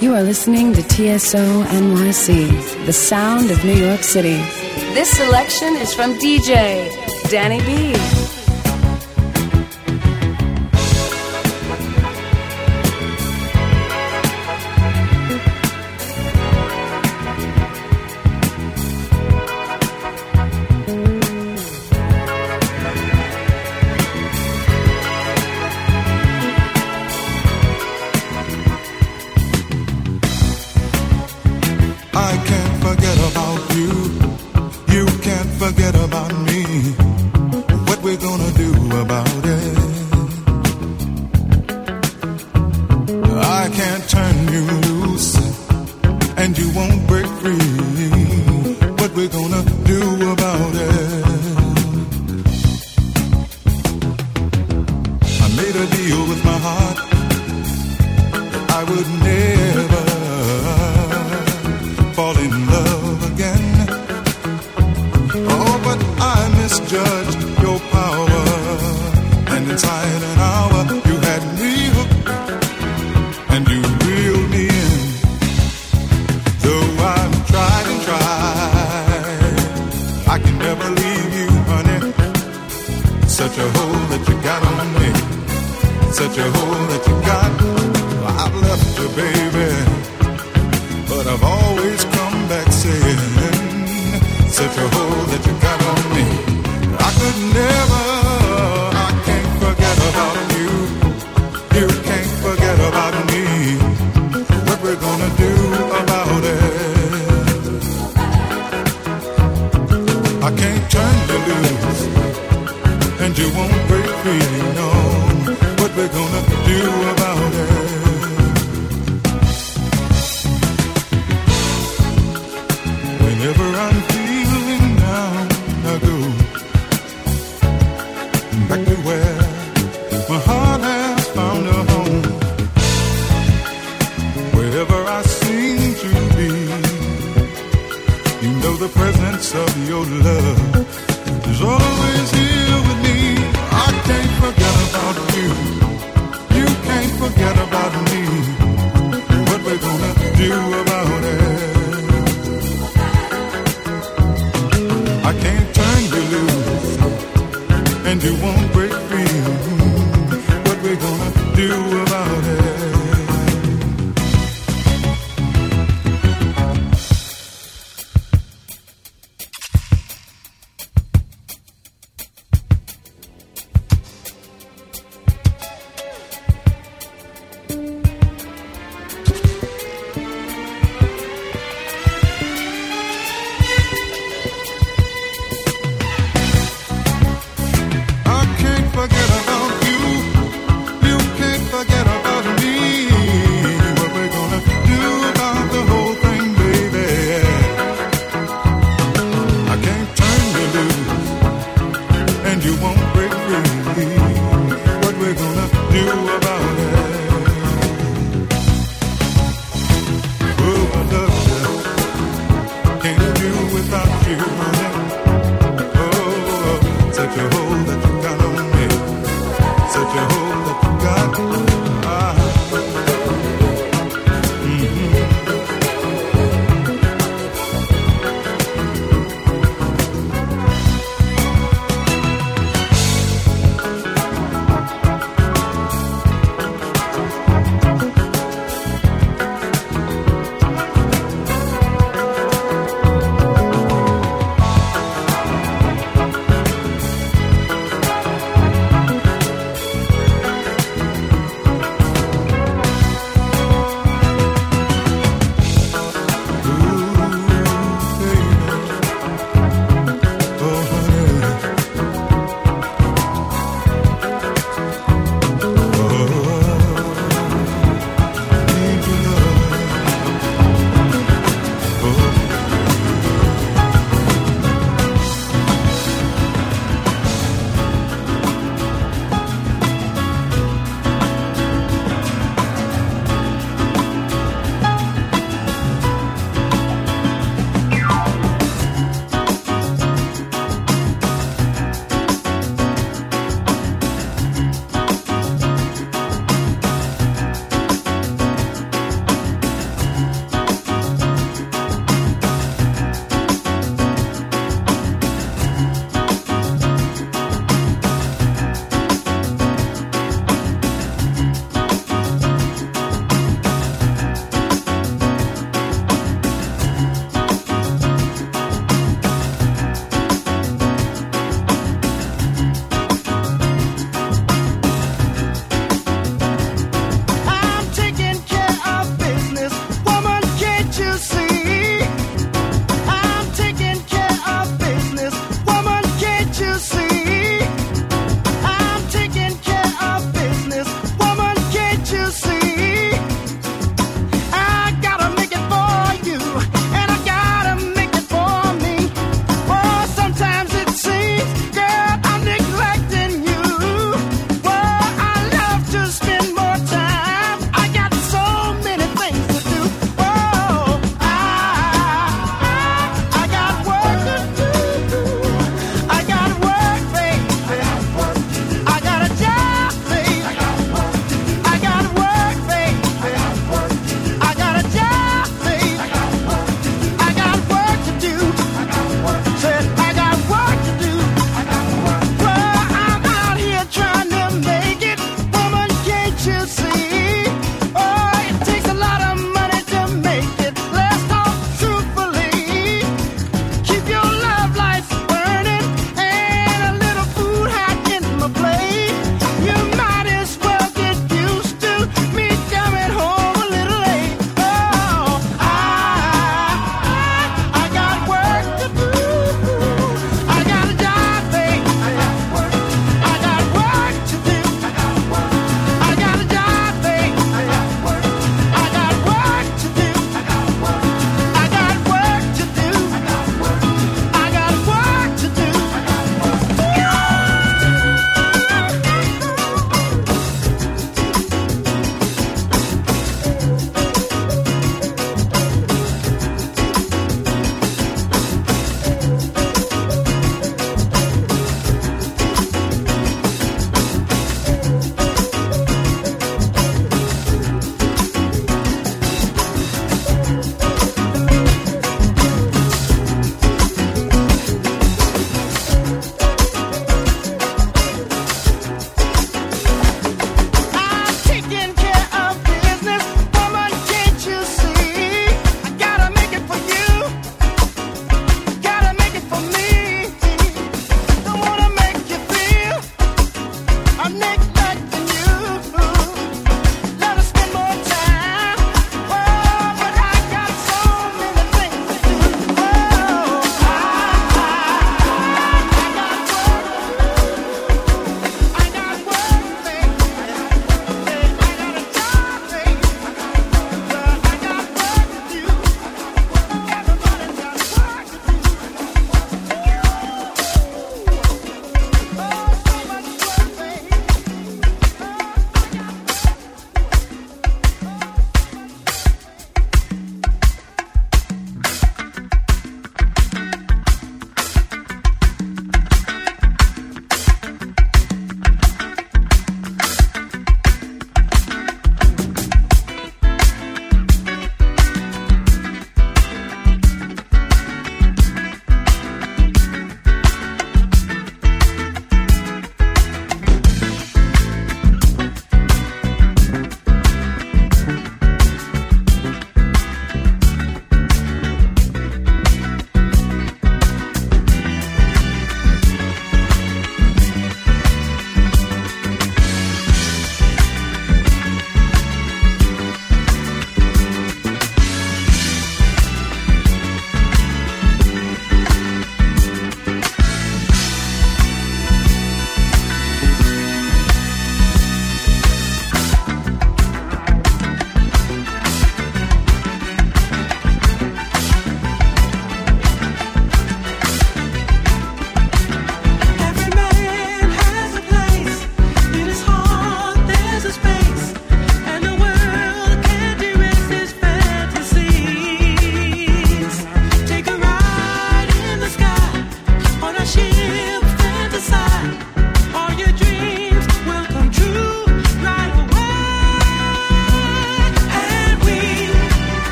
You are listening to TSO NYC, the sound of New York City. This selection is from DJ Danny B.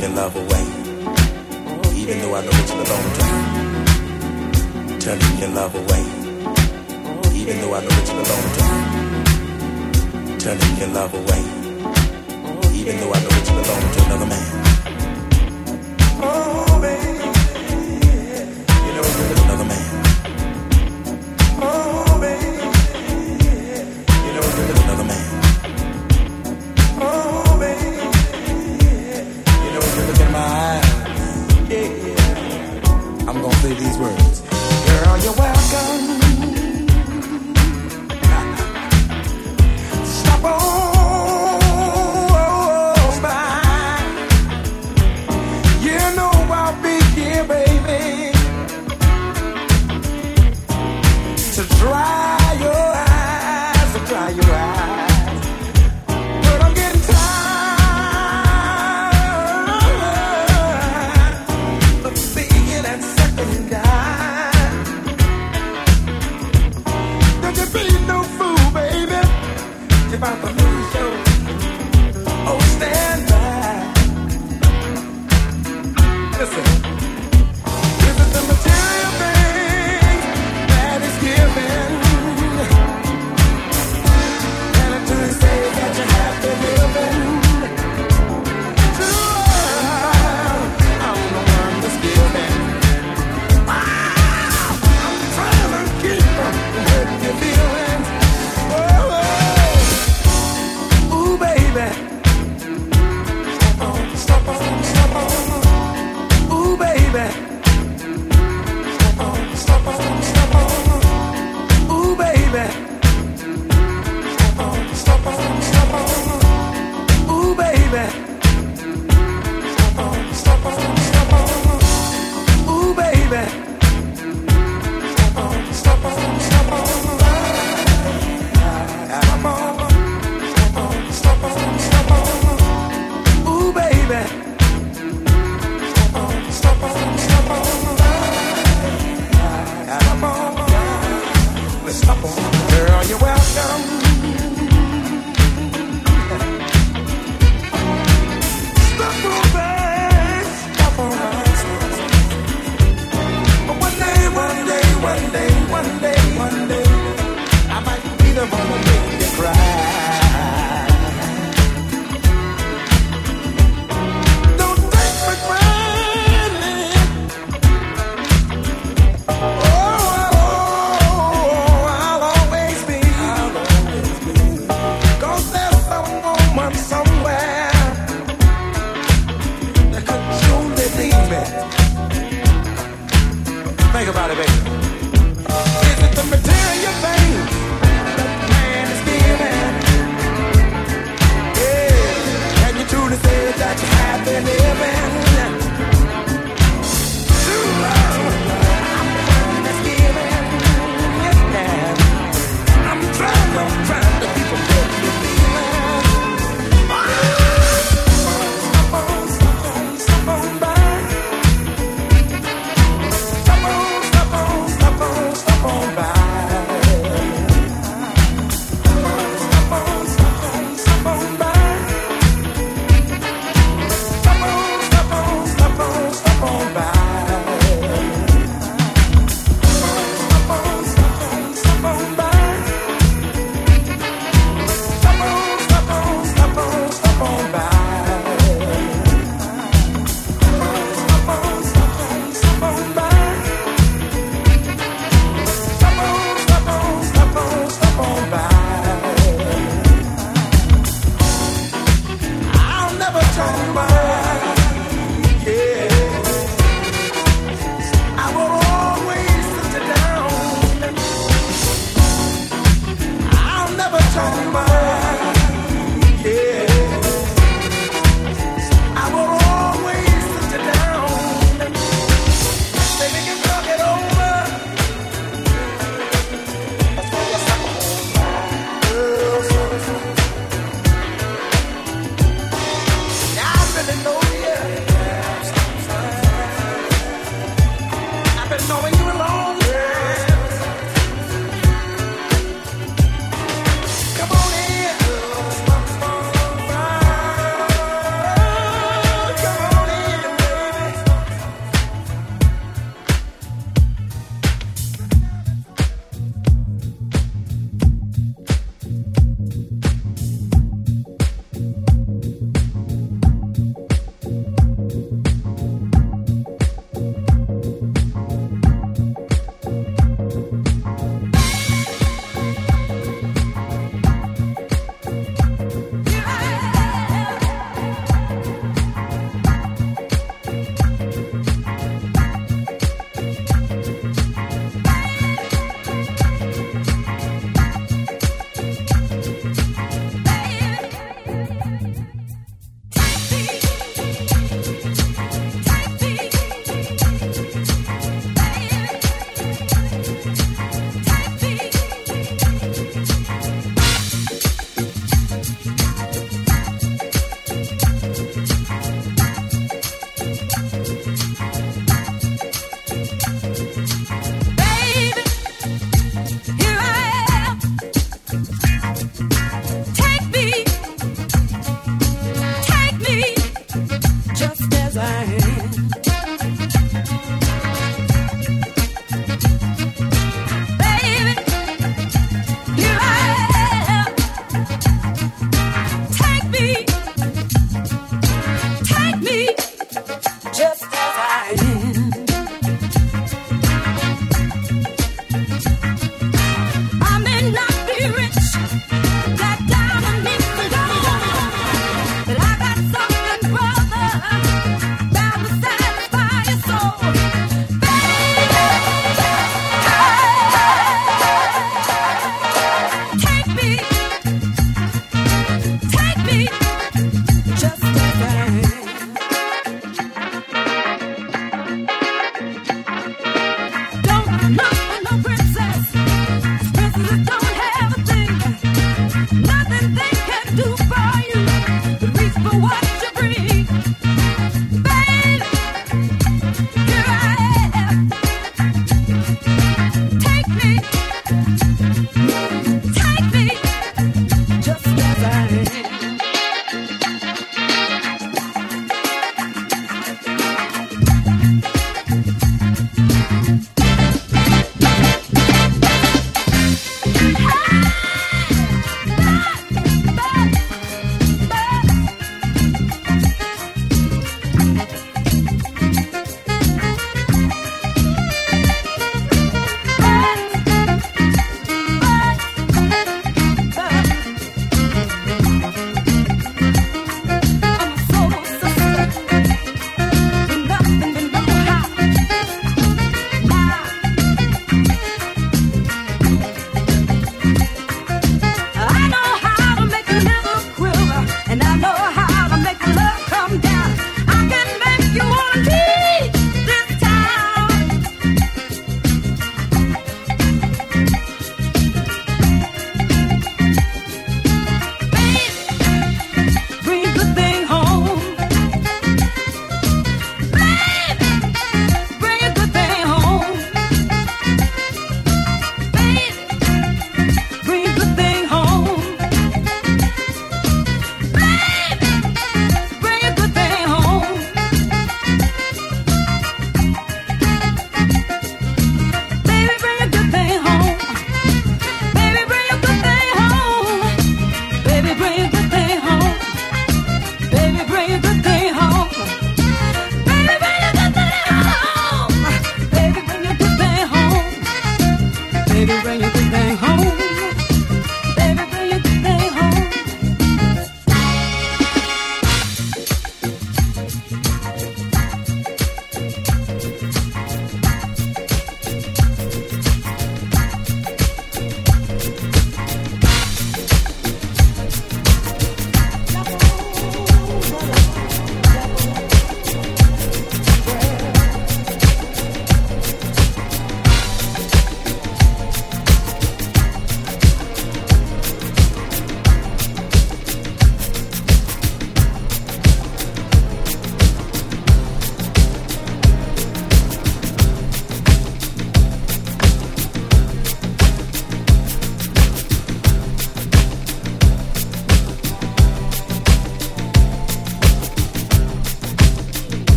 your love away. Even though I know it's the long time. Turning your love away. Even though I know it's the long time. Turning your love away. Even though I know it's belong to another man.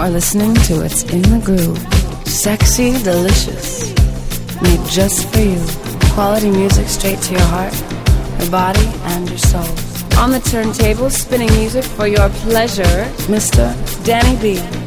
Are listening to It's in the Groove. Sexy, delicious. Made just for you. Quality music straight to your heart, your body, and your soul. On the turntable, spinning music for your pleasure, Mr. Danny B.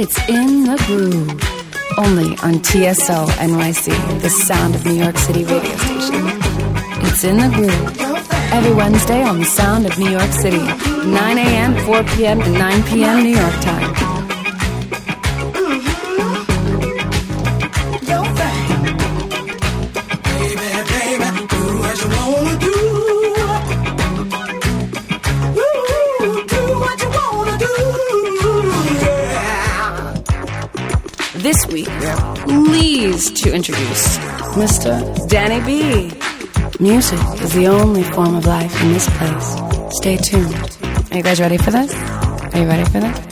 It's in the groove. Only on TSO NYC, the sound of New York City radio station. It's in the groove. Every Wednesday on the sound of New York City, 9 a.m., 4 p.m. to 9 p.m. New York time. To introduce Mr. Danny B. Music is the only form of life in this place. Stay tuned. Are you guys ready for this? Are you ready for this?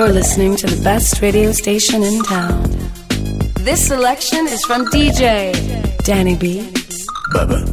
You're listening to the best radio station in town. This selection is from DJ Danny B. Baba,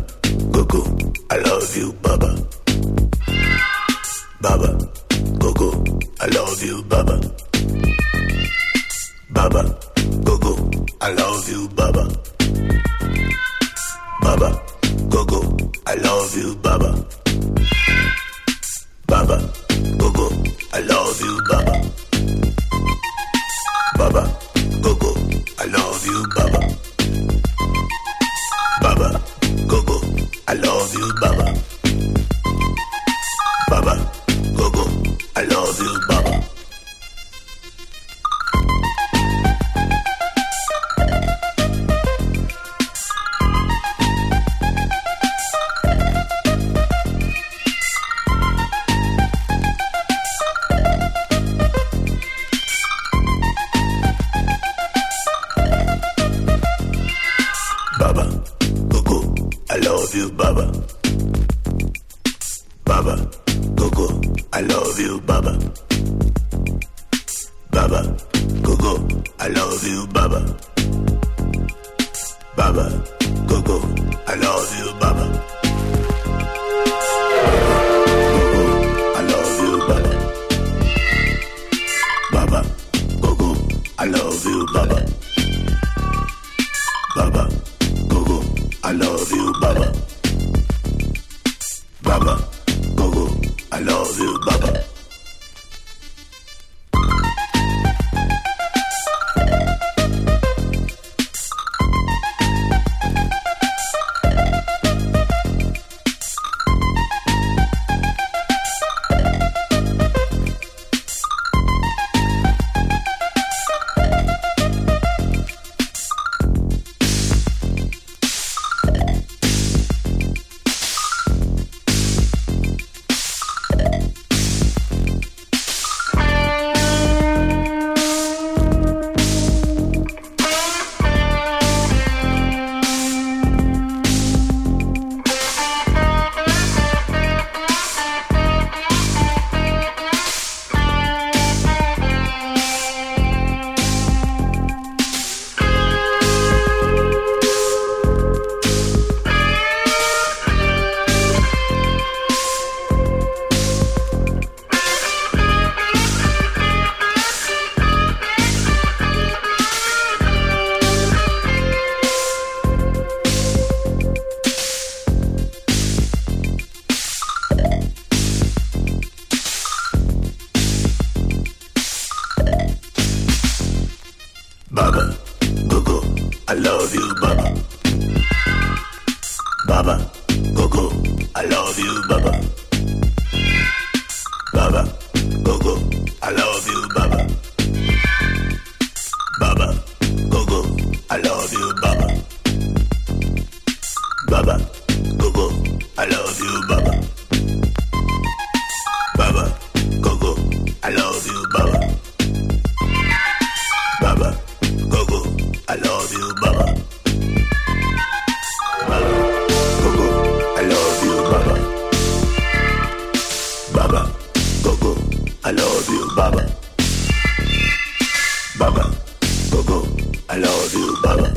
Gogo, I love you, Baba.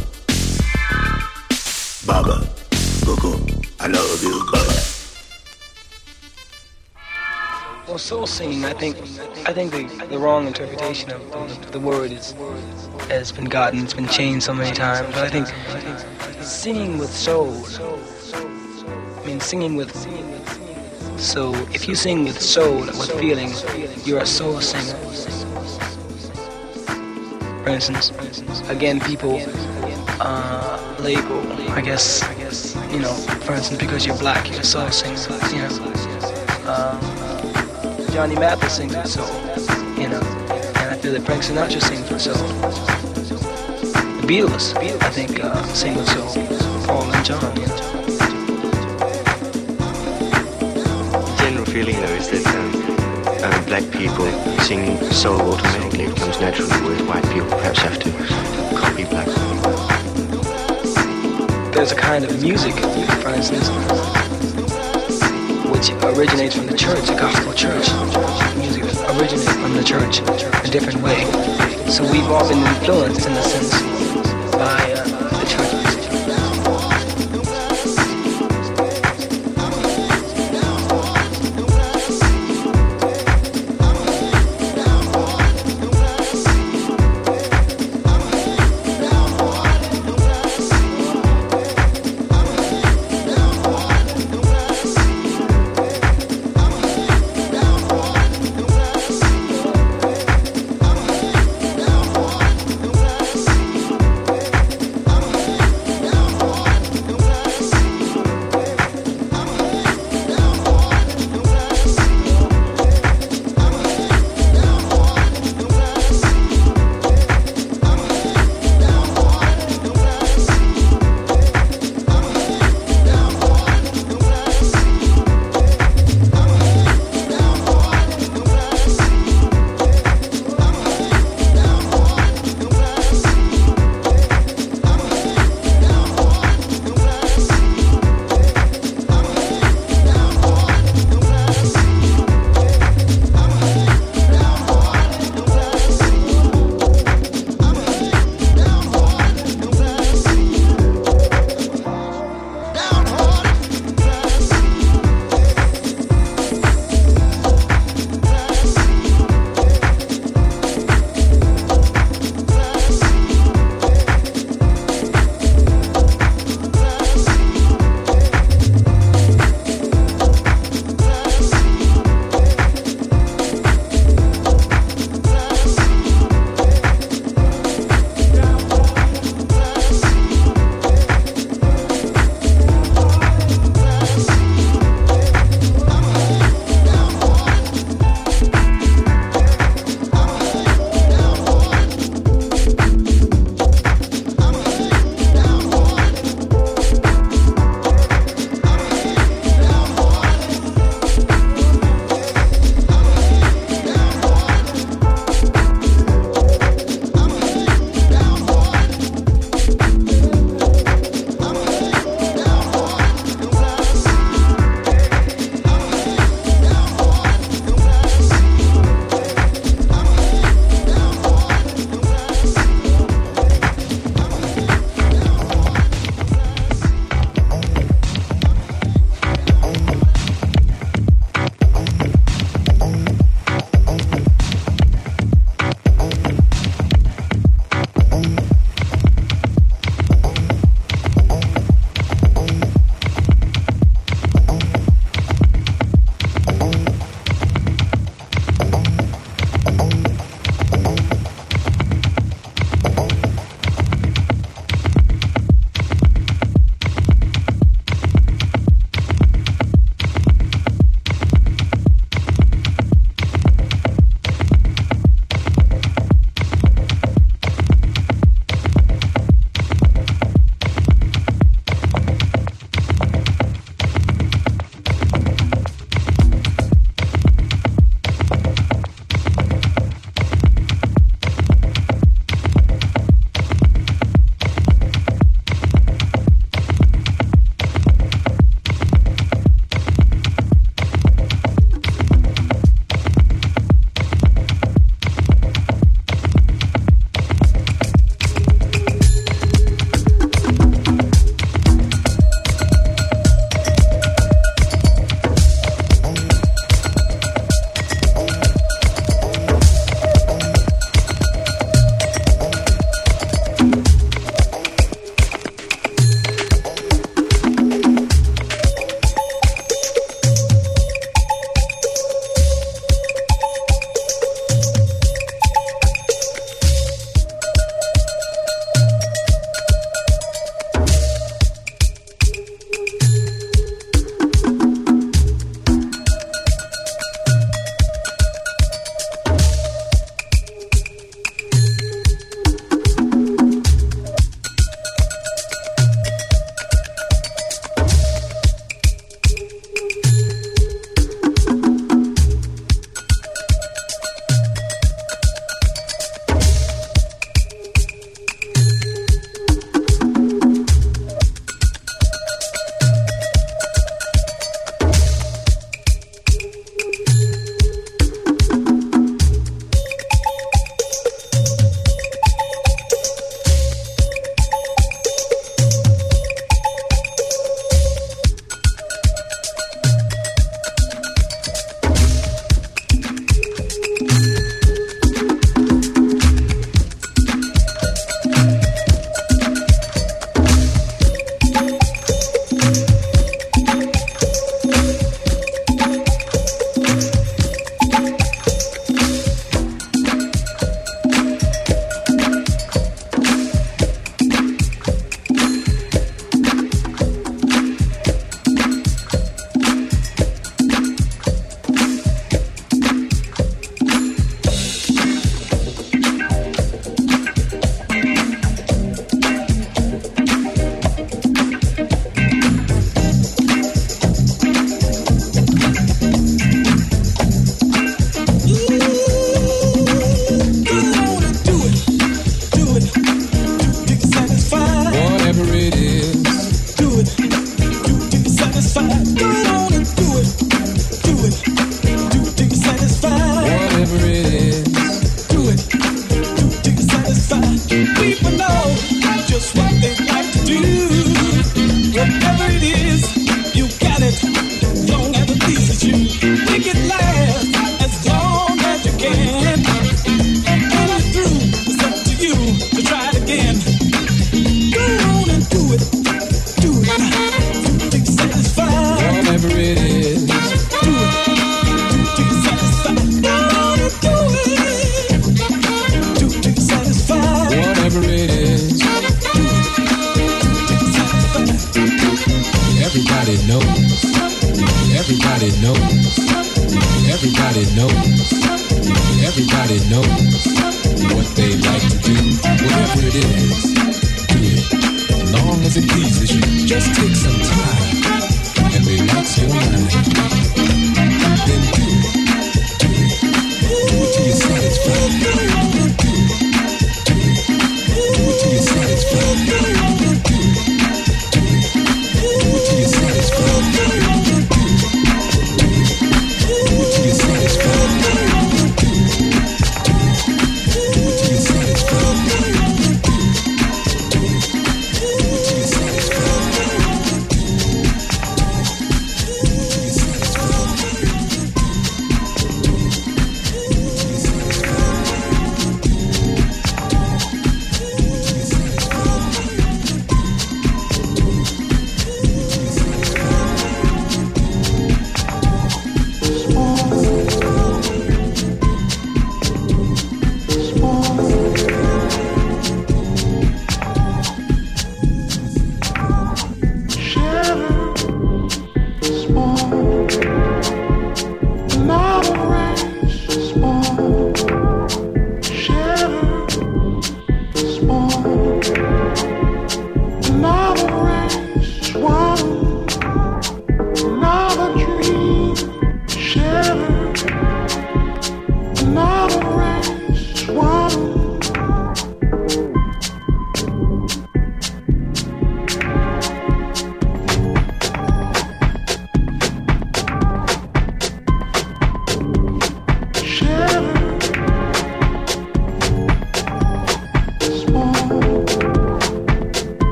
Baba, Gogo, I love you, Baba. Well, soul singing, I think, I think the, the wrong interpretation of the, the word is has been gotten. It's been changed so many times. But I think singing with soul. I mean, singing with. So if you sing with soul, with feeling, you're a soul singer. For instance, again, people uh, label, I guess, you know, for instance, because you're black, you're soul singer. You know. Um, Johnny Mathis sings with soul, you know, and I feel that Frank Sinatra sings with soul. The Beatles, I think, uh, sing with soul. Paul and John, you know. general feeling though is that um, um, black people sing soul automatically it comes naturally, whereas white people perhaps have to copy black people. There's a kind of music, for which originates from the church, the gospel church. Music originates from the church a different way. So we've all been influenced in a sense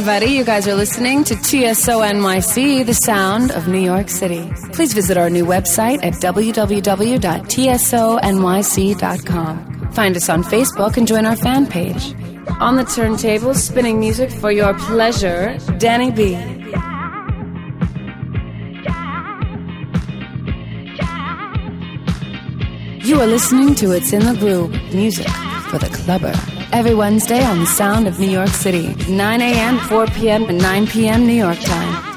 everybody. You guys are listening to TSO NYC, the sound of New York City. Please visit our new website at www.tsonyc.com. Find us on Facebook and join our fan page. On the turntable, spinning music for your pleasure, Danny B. You are listening to It's in the Groove, music for the clubber. Every Wednesday on the Sound of New York City, 9 a.m., 4 p.m., and 9 p.m. New York time.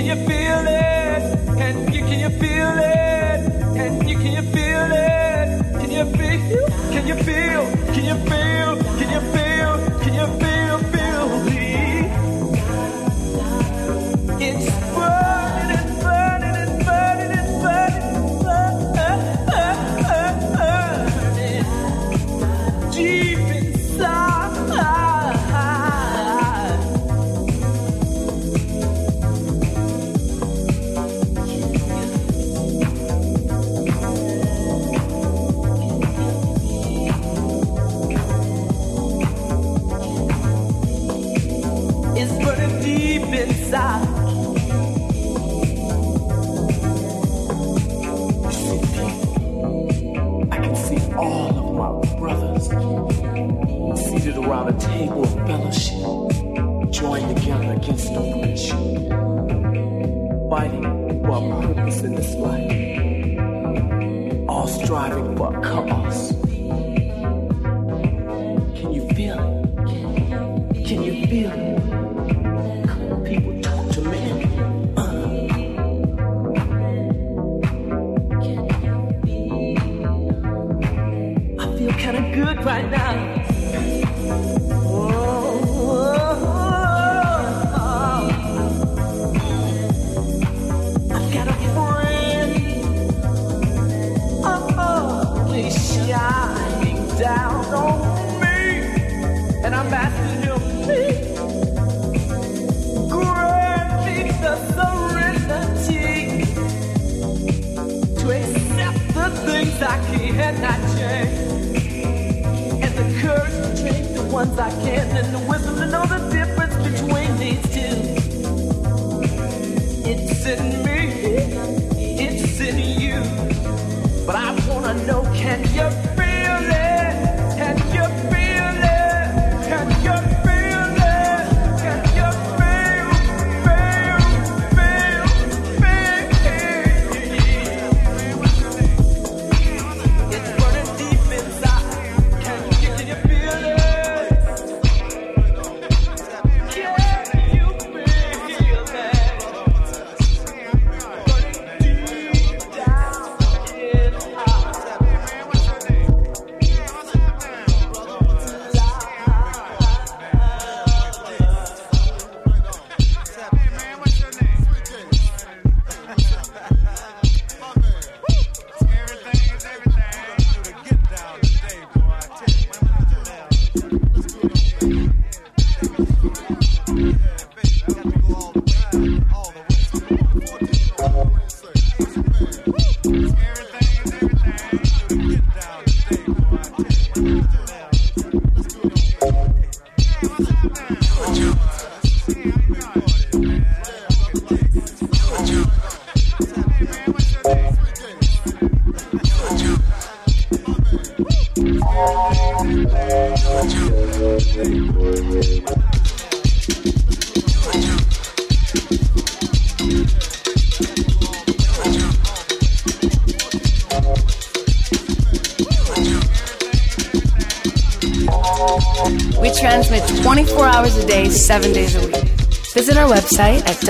You feel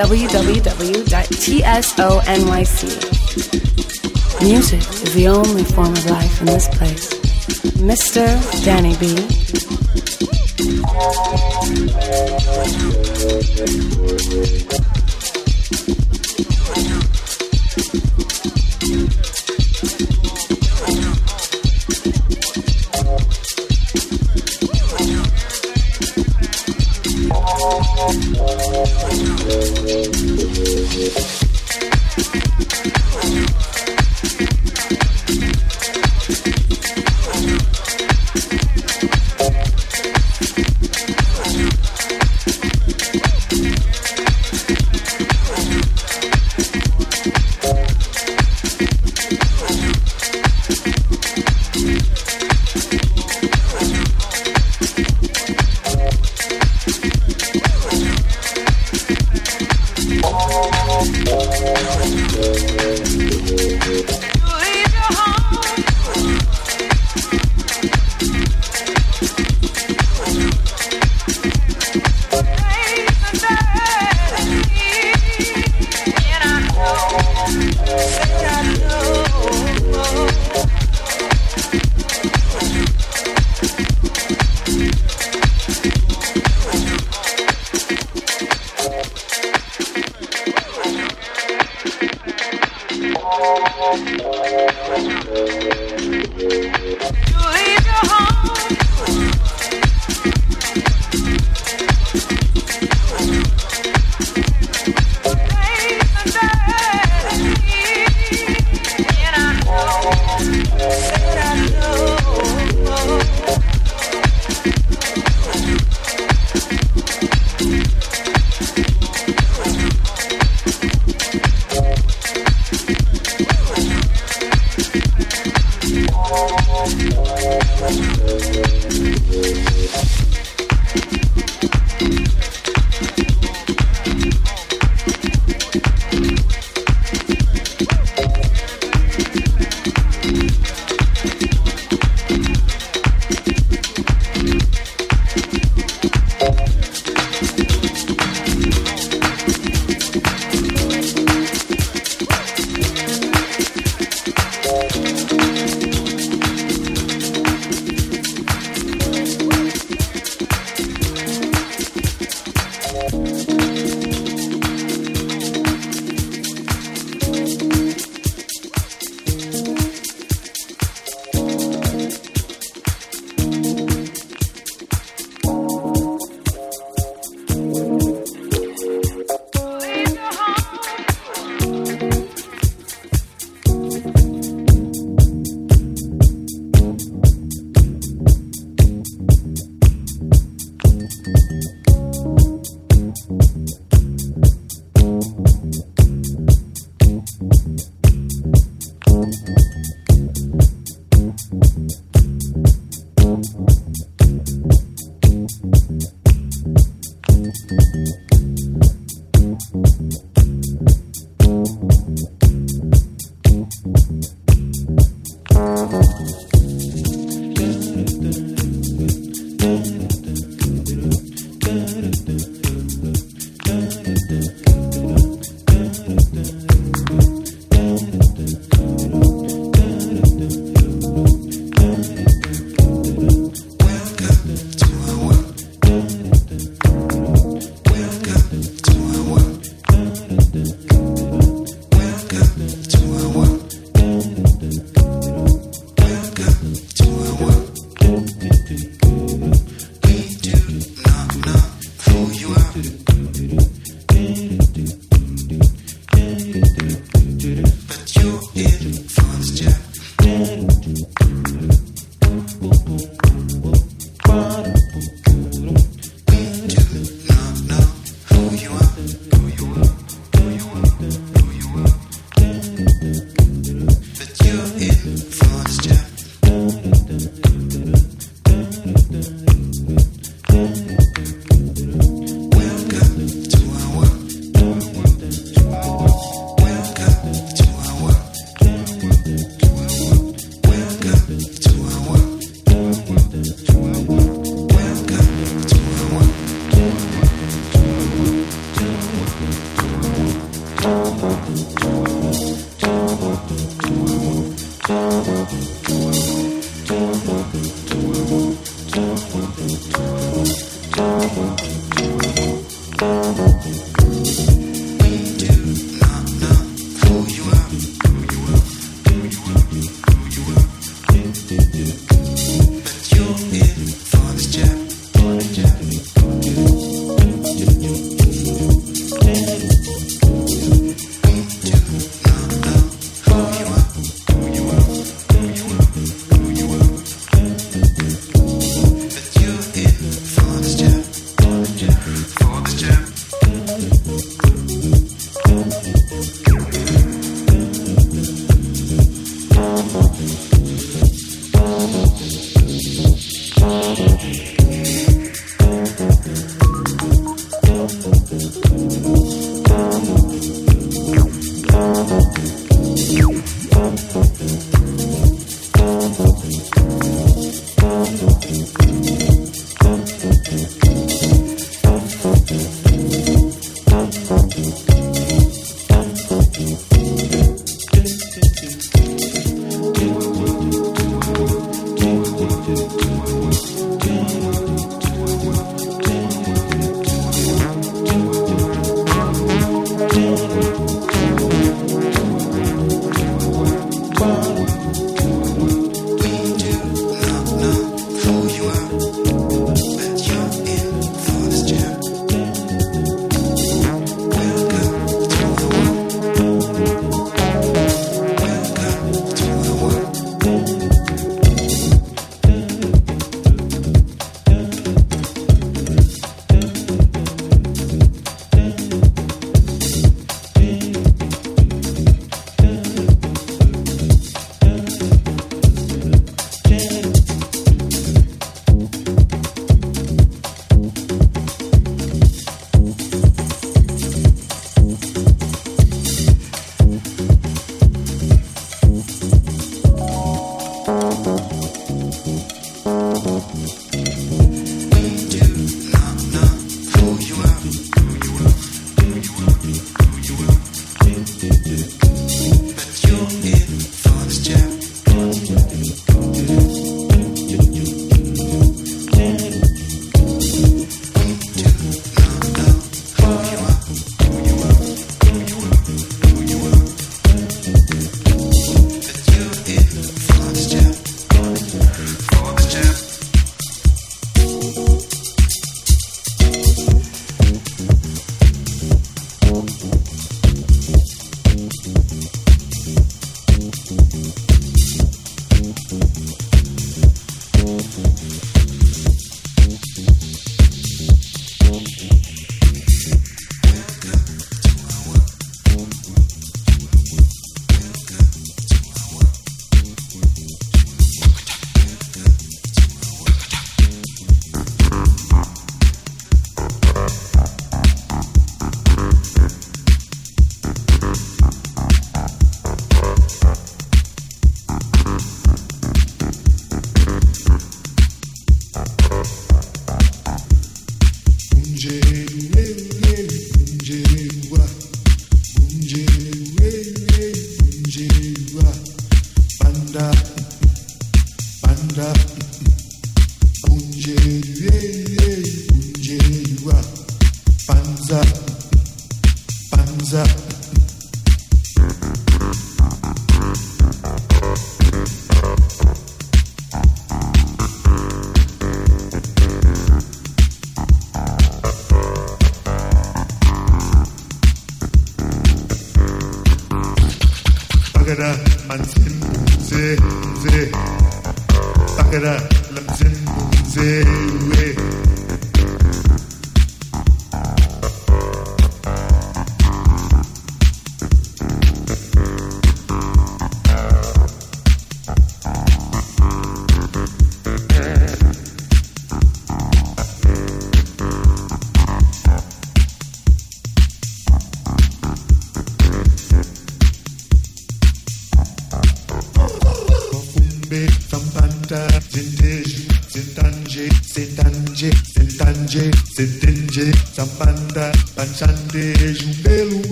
www.tsonyc. Music is the only form of life in this place. Mr. Danny B.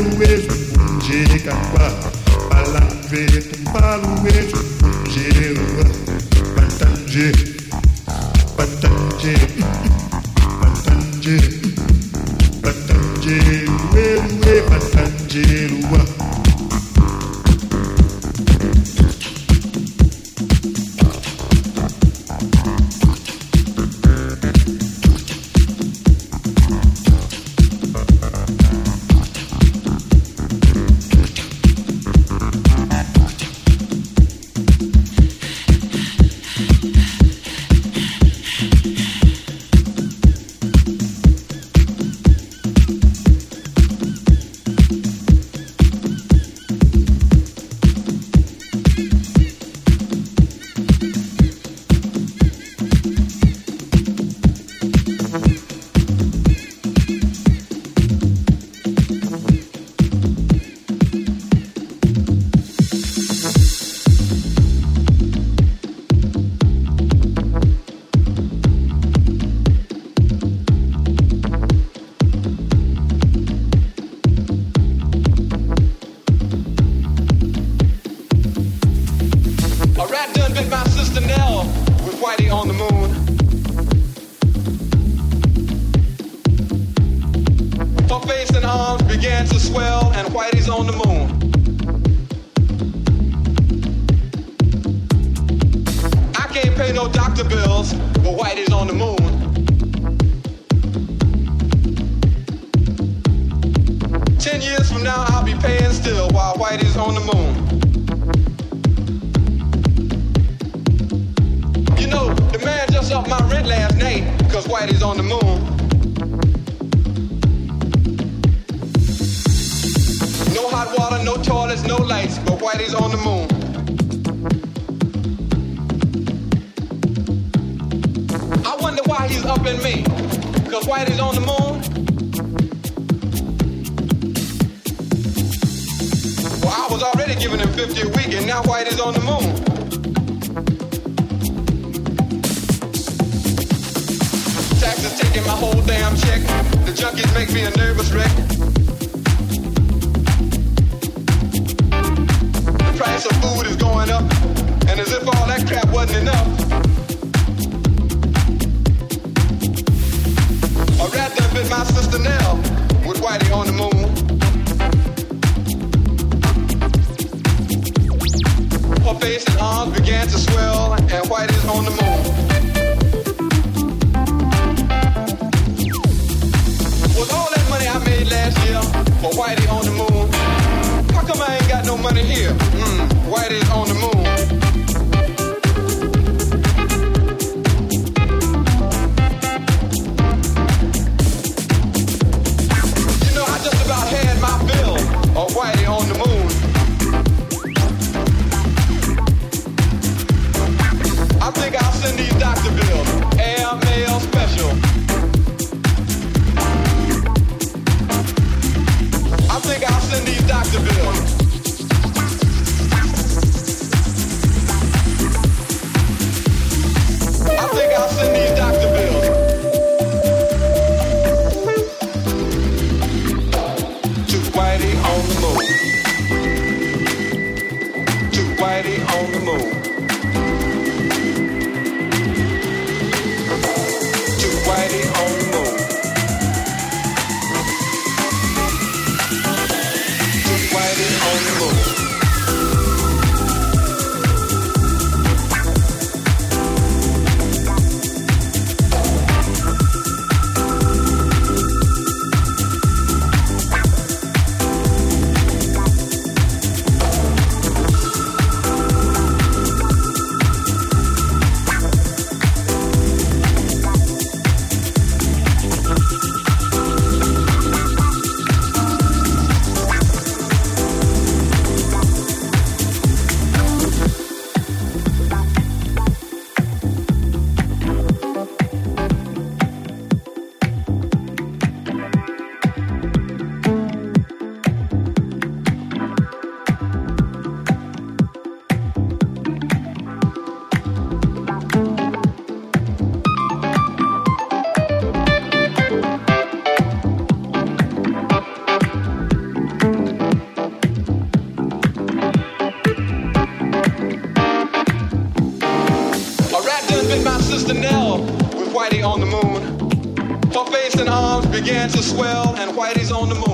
o eixo, fugir capa, palavra, tombar o eixo, fugir, batange. To swell, and Whitey's on the moon.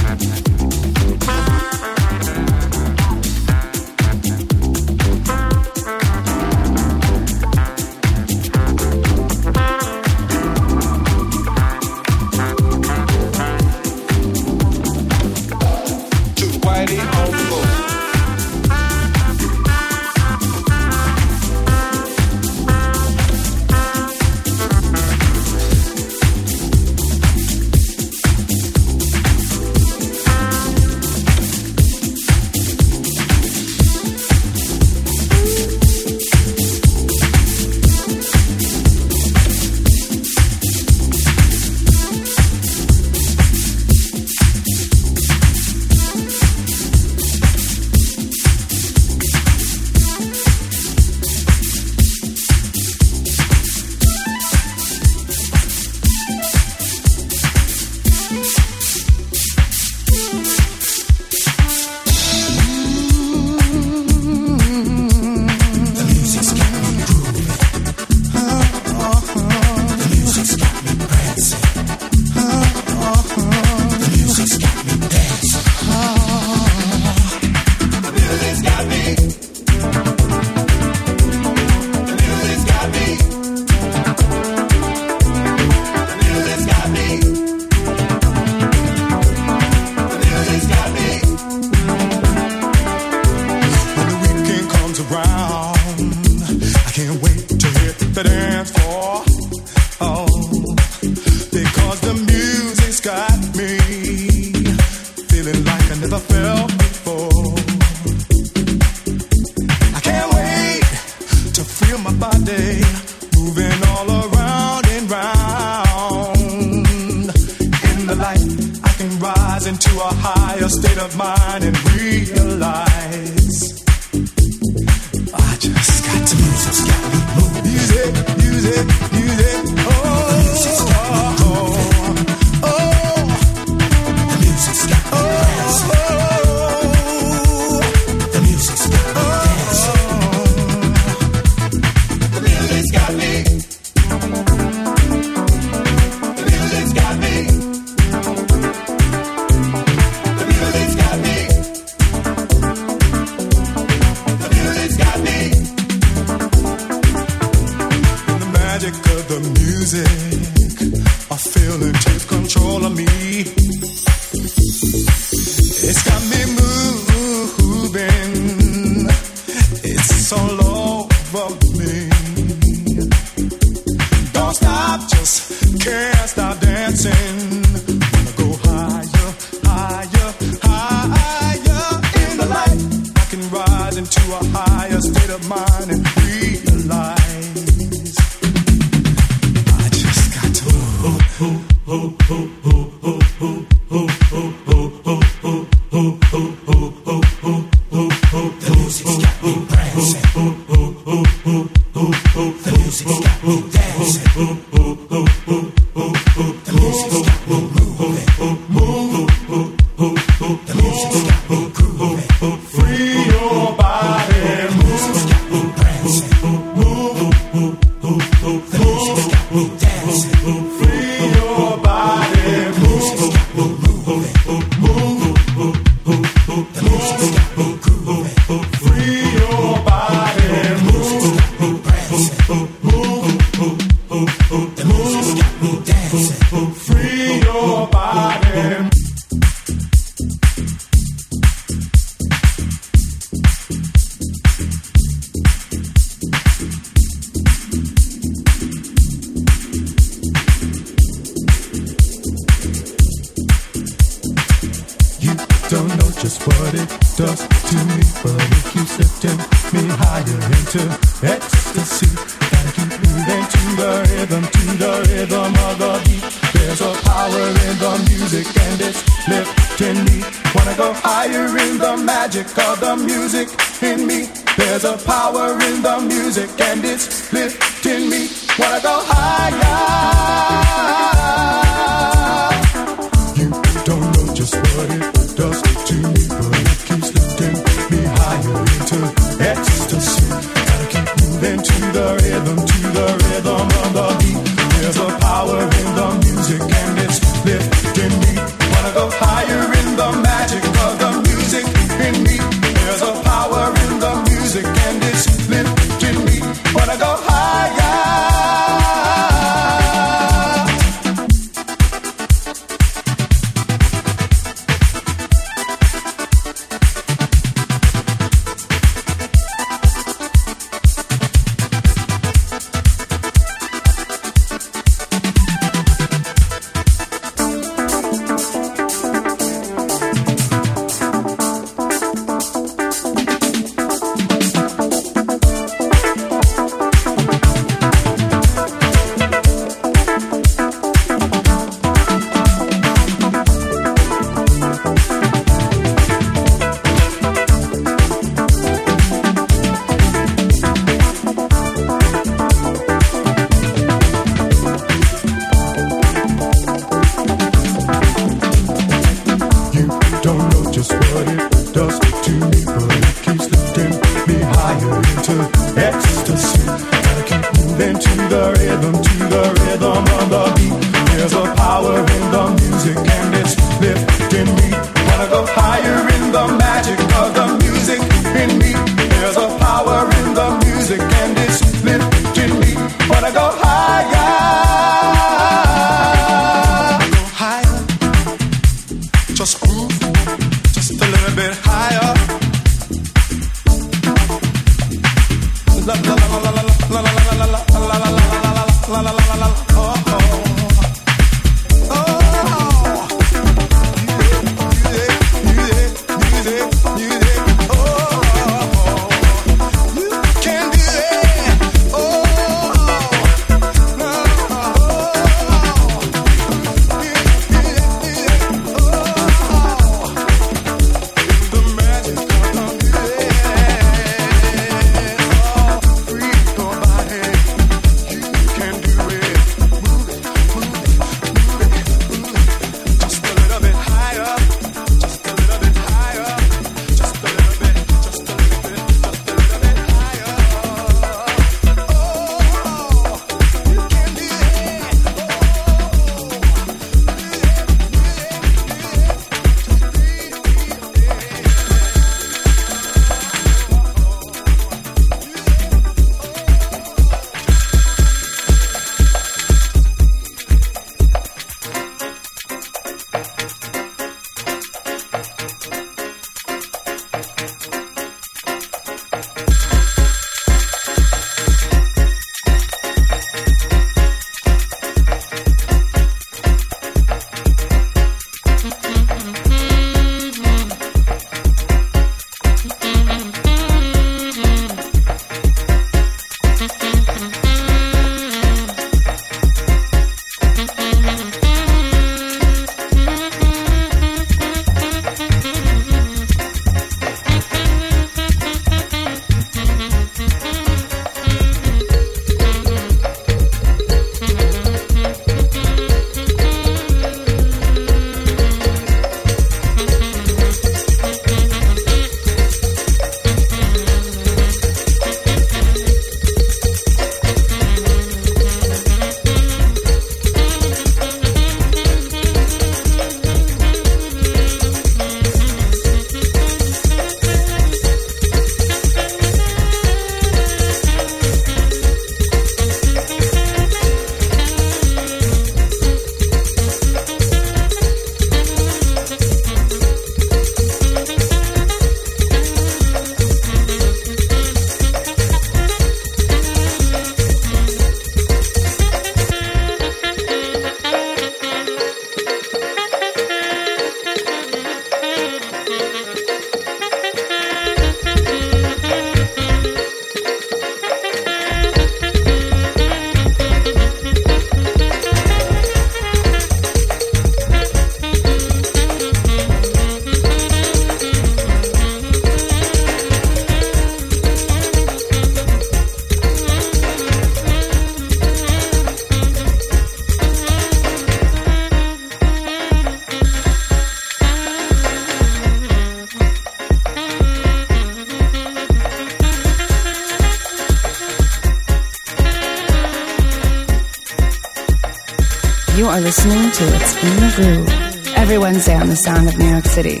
Listening to It's in the Groove every Wednesday on the Sound of New York City.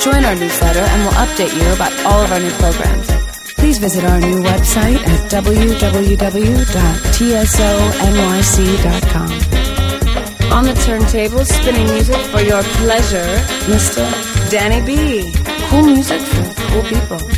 Join our newsletter and we'll update you about all of our new programs. Please visit our new website at www.tsonyc.com. On the turntables, spinning music for your pleasure, Mr. Danny B. Cool music for cool people.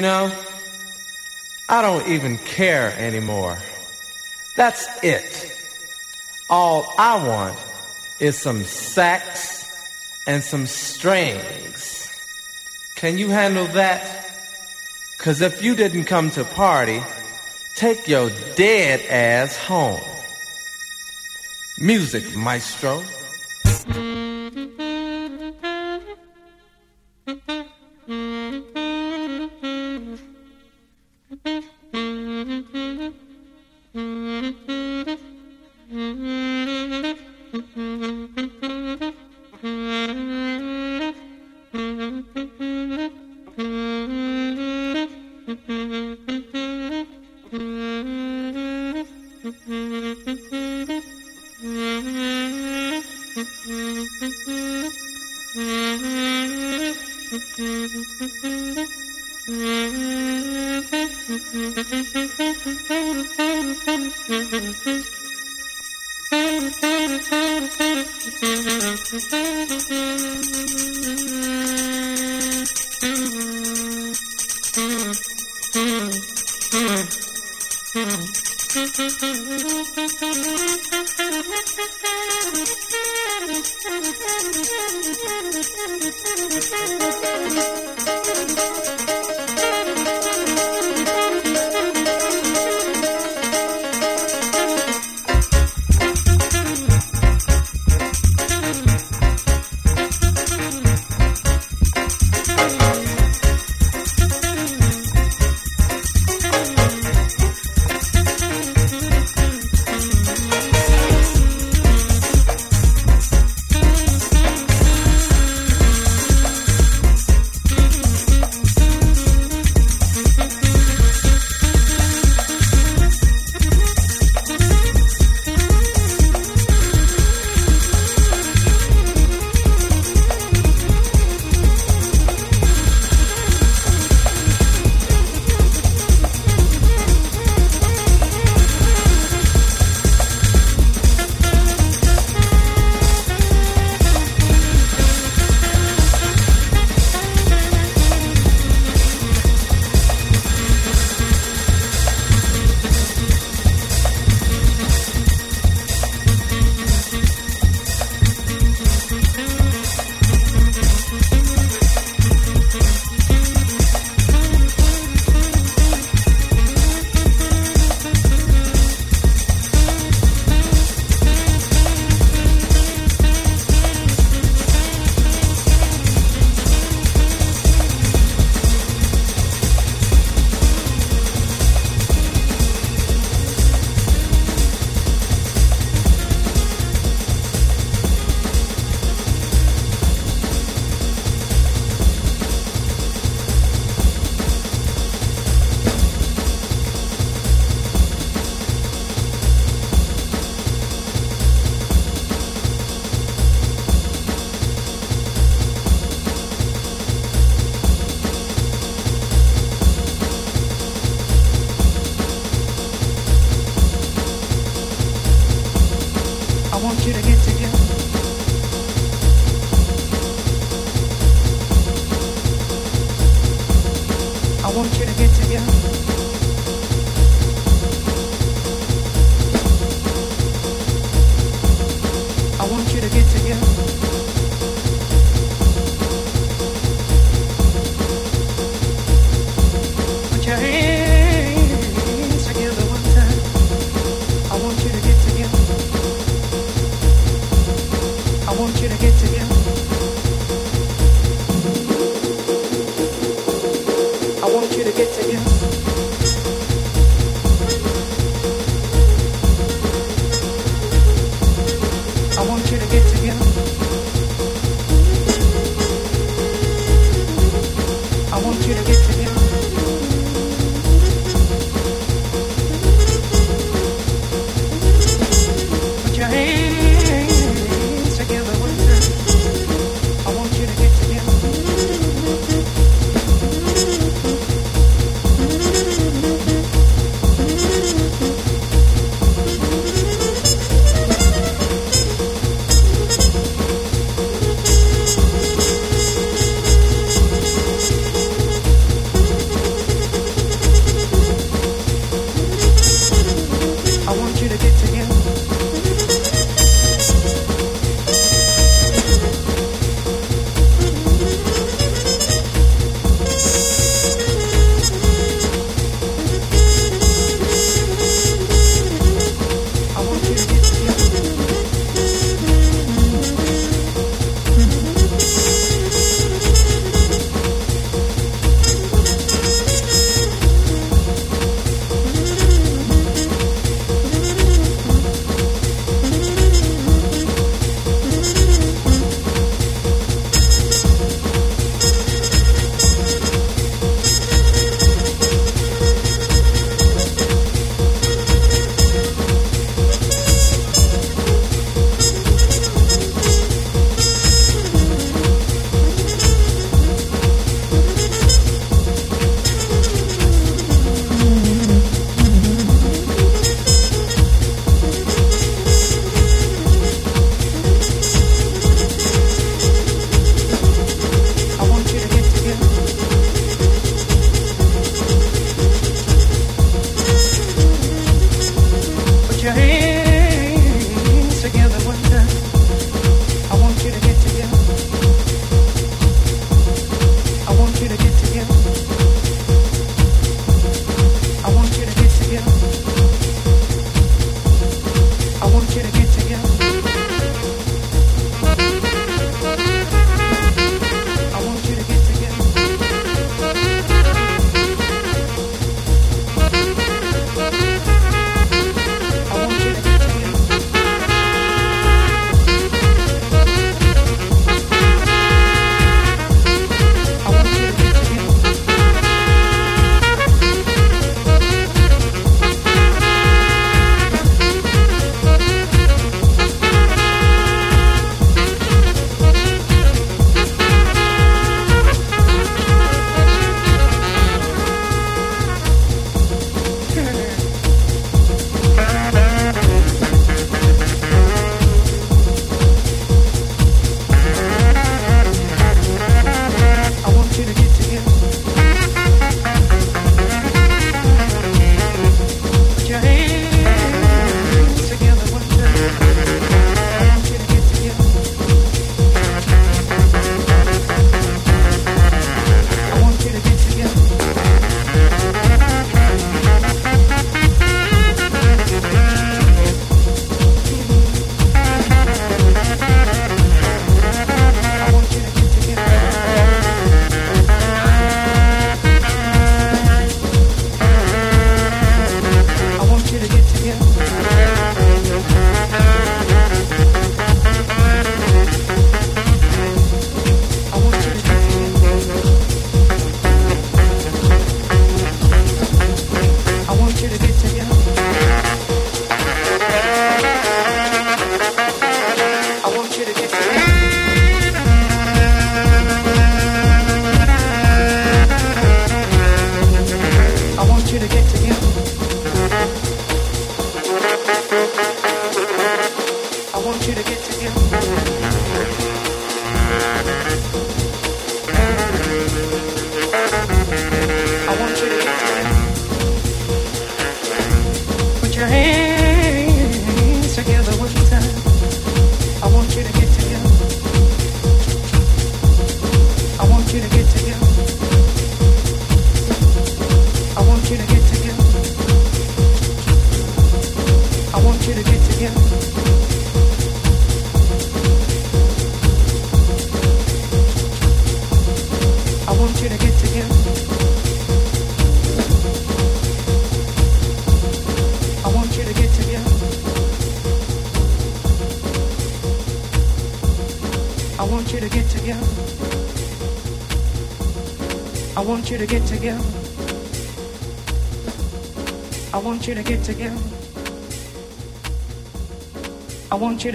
You know, I don't even care anymore. That's it. All I want is some sax and some strings. Can you handle that? Cause if you didn't come to party, take your dead ass home. Music, maestro.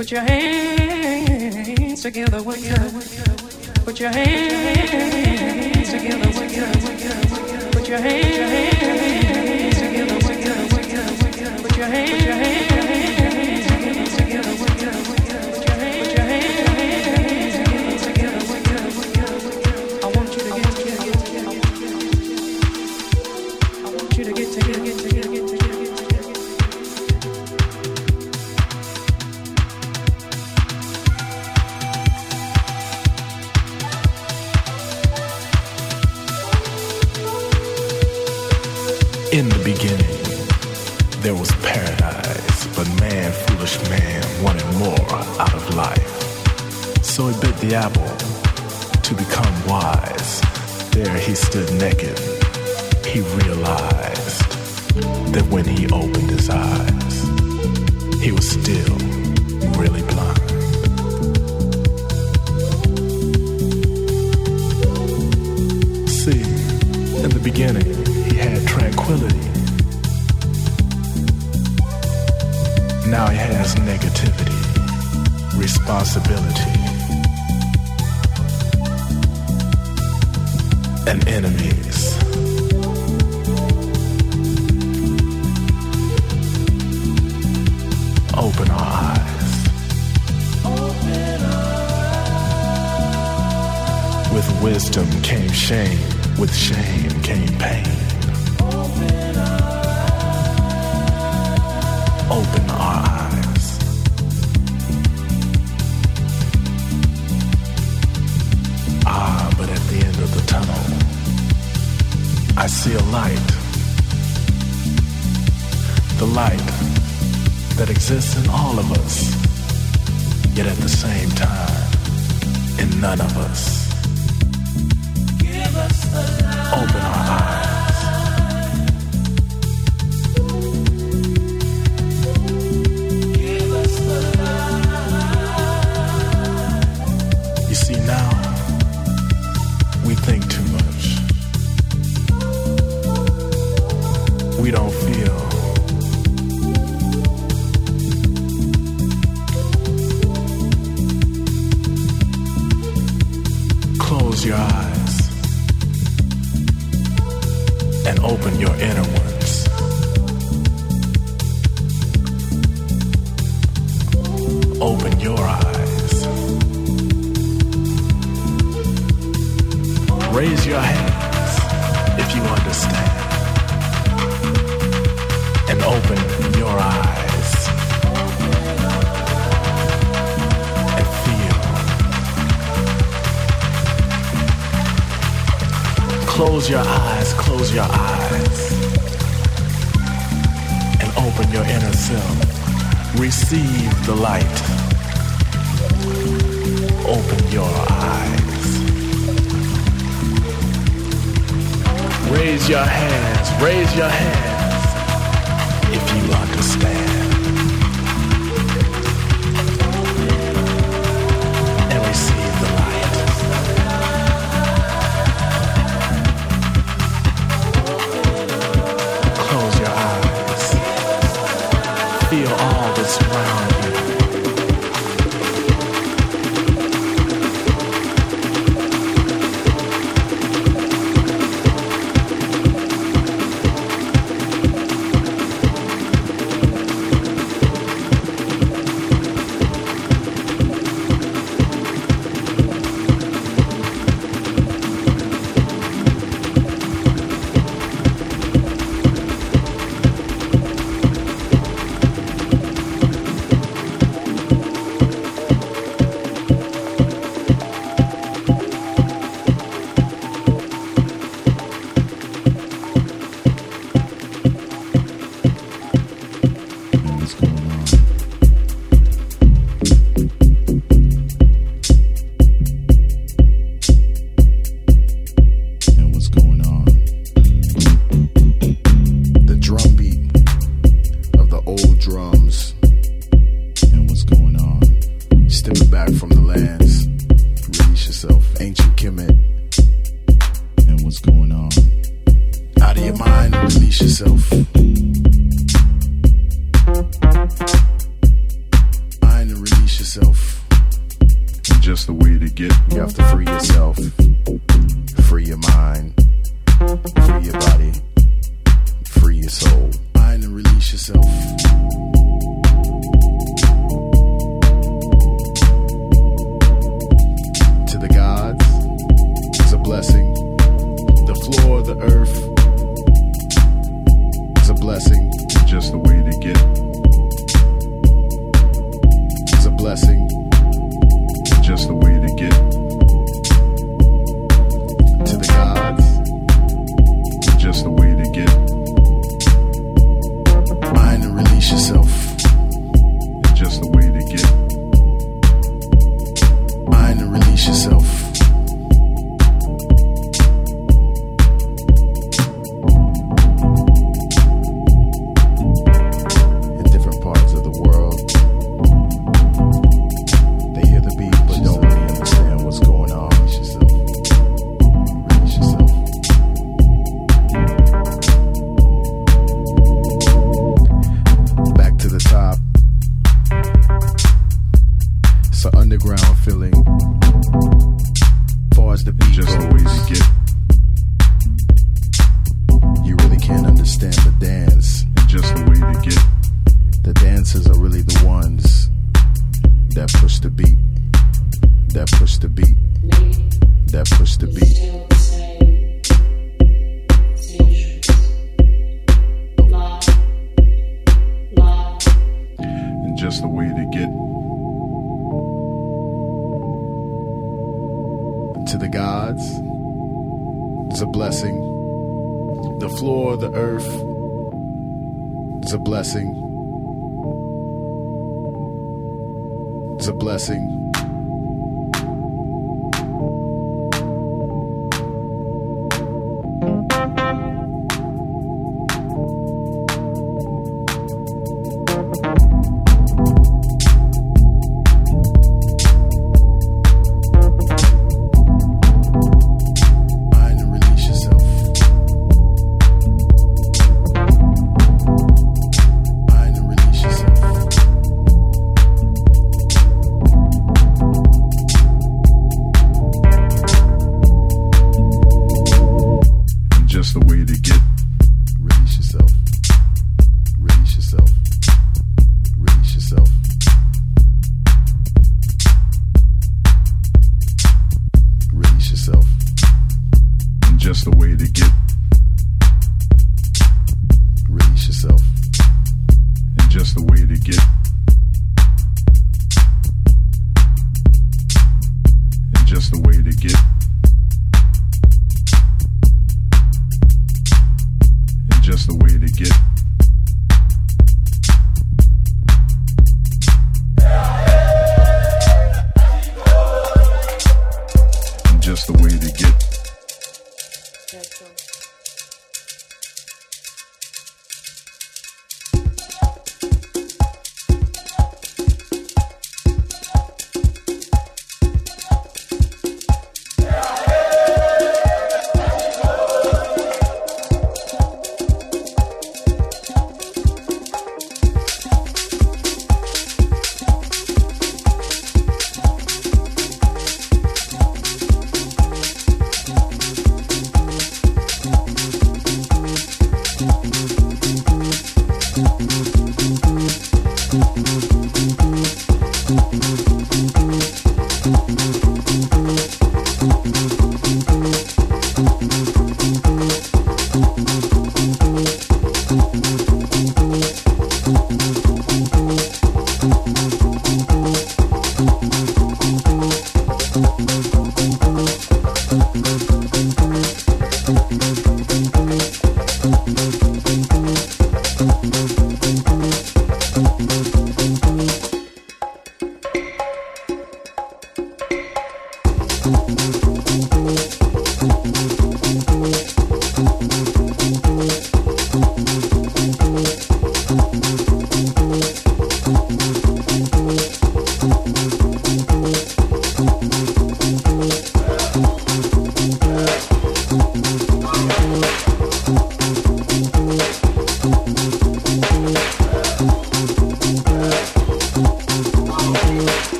Put your hands together, would you? Put your hands together, would you? Put your hands together, would you? Put your hands.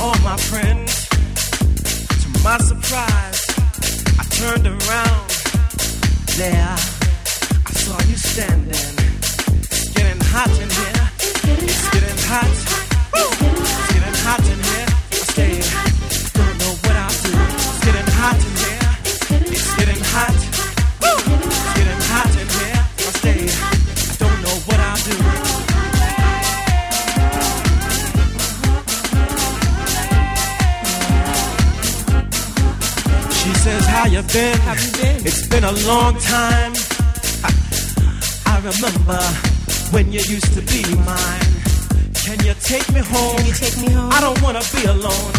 all my friends. To my surprise, I turned around. There, I saw you standing. It's getting hot in here. It's getting hot. It's getting hot, in here. I stayed been? Have you been? It's been a long time. I, I remember when you used to be mine. Can you take me home? Can you take me home? I don't wanna be alone.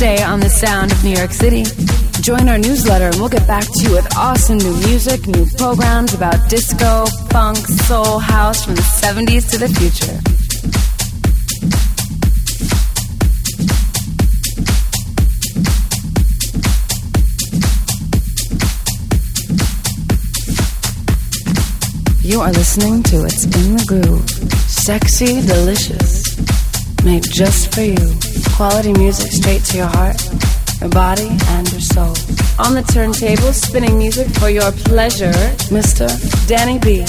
Wednesday on the sound of New York City. Join our newsletter and we'll get back to you with awesome new music, new programs about disco, funk, soul, house from the 70s to the future. You are listening to It's in the Groove. Sexy, delicious. Made just for you. Quality music straight to your heart, your body, and your soul. On the turntable, spinning music for your pleasure, Mr. Danny B.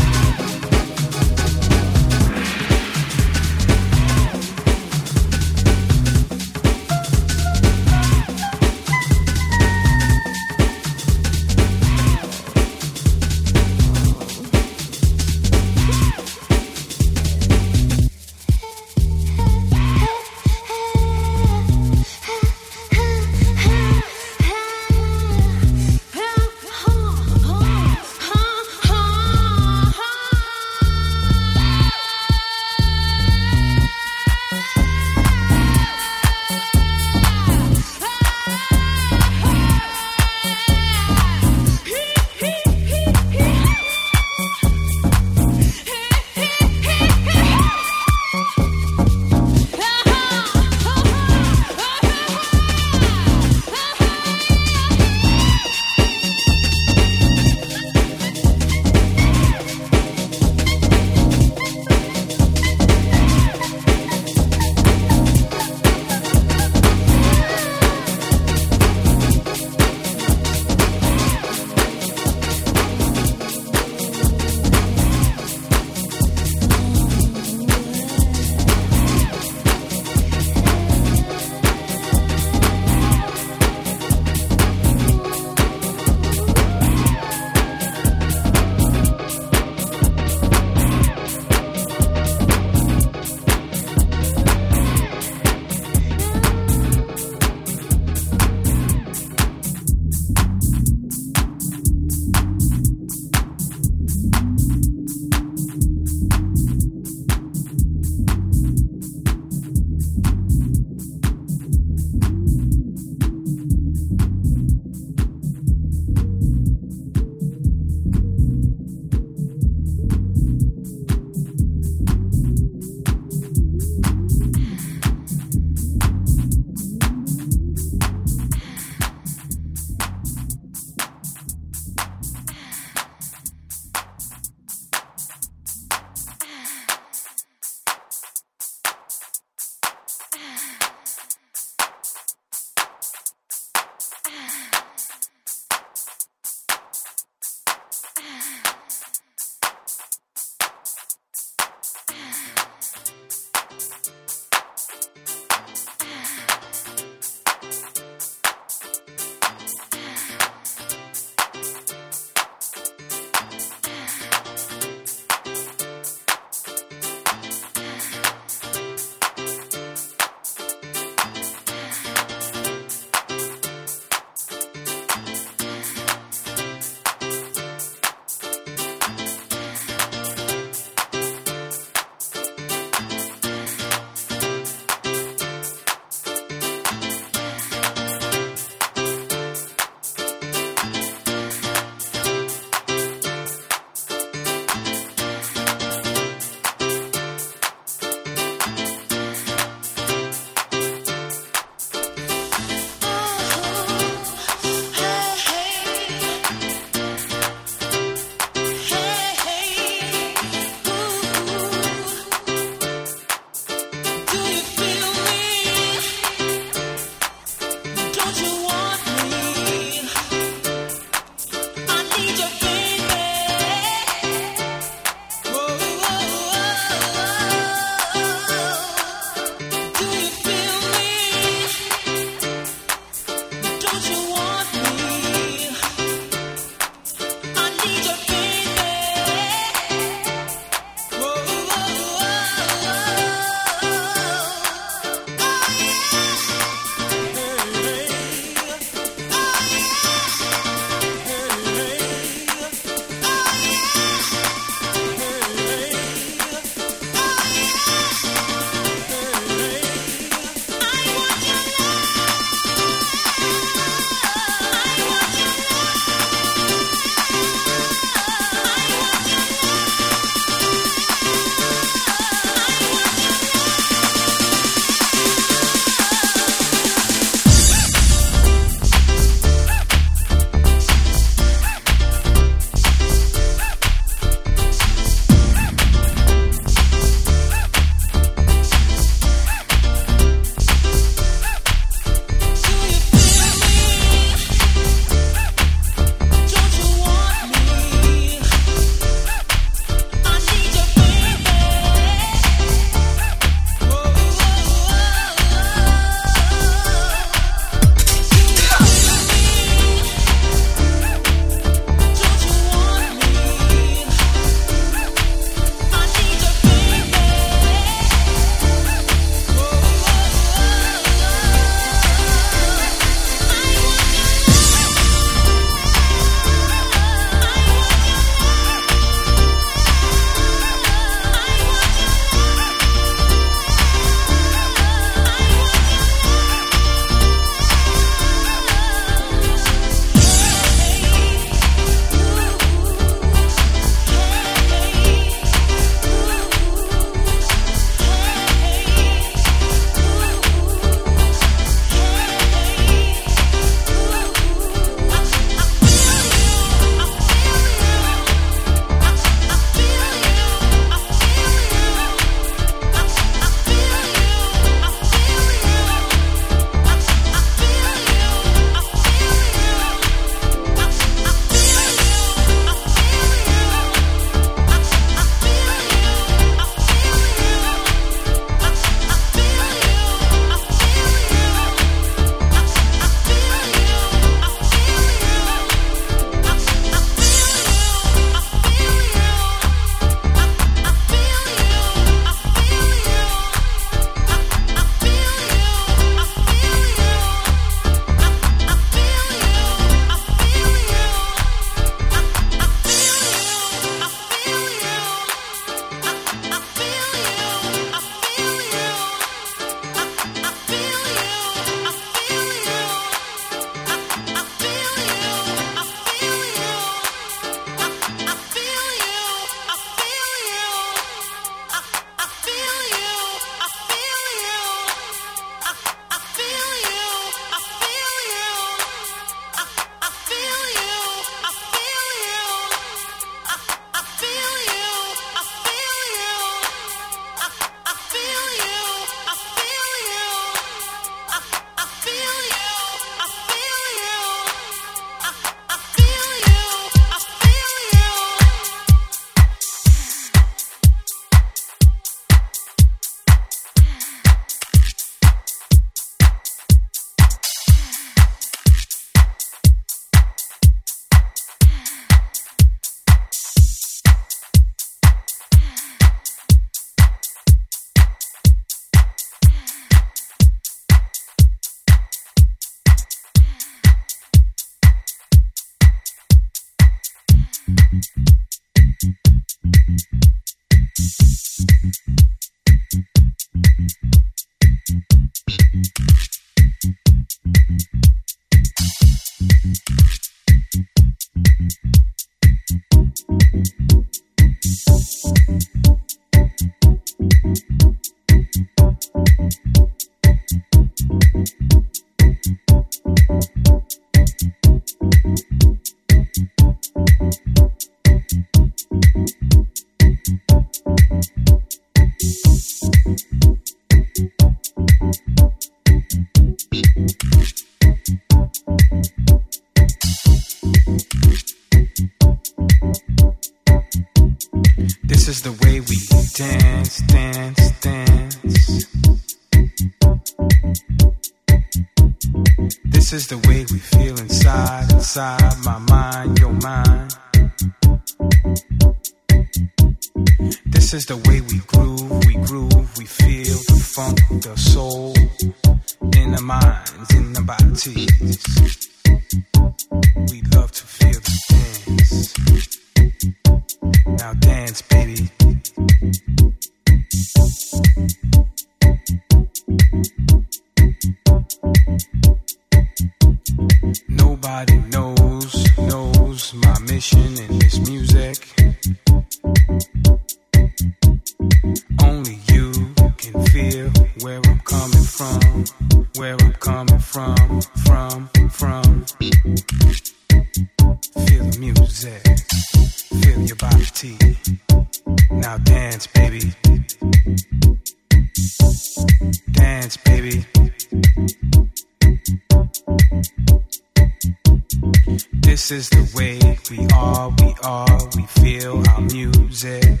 is the way we are, we are, we feel our music.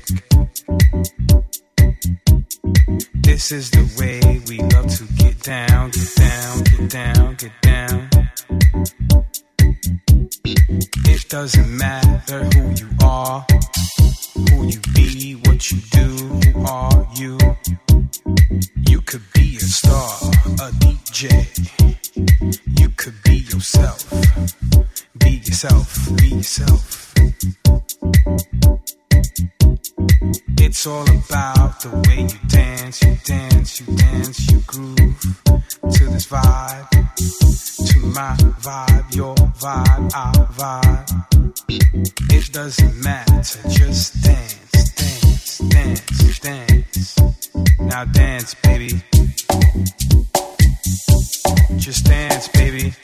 This is the way we love to get down, get down, get down, get down. It doesn't matter who you are, who you be, what you do, who are you. You could be a star, a DJ. You could be yourself. Yourself, be yourself. It's all about the way you dance, you dance, you dance, you groove to this vibe, to my vibe, your vibe, our vibe. It doesn't matter, just dance, dance, dance, dance. Now dance, baby. Just dance, baby.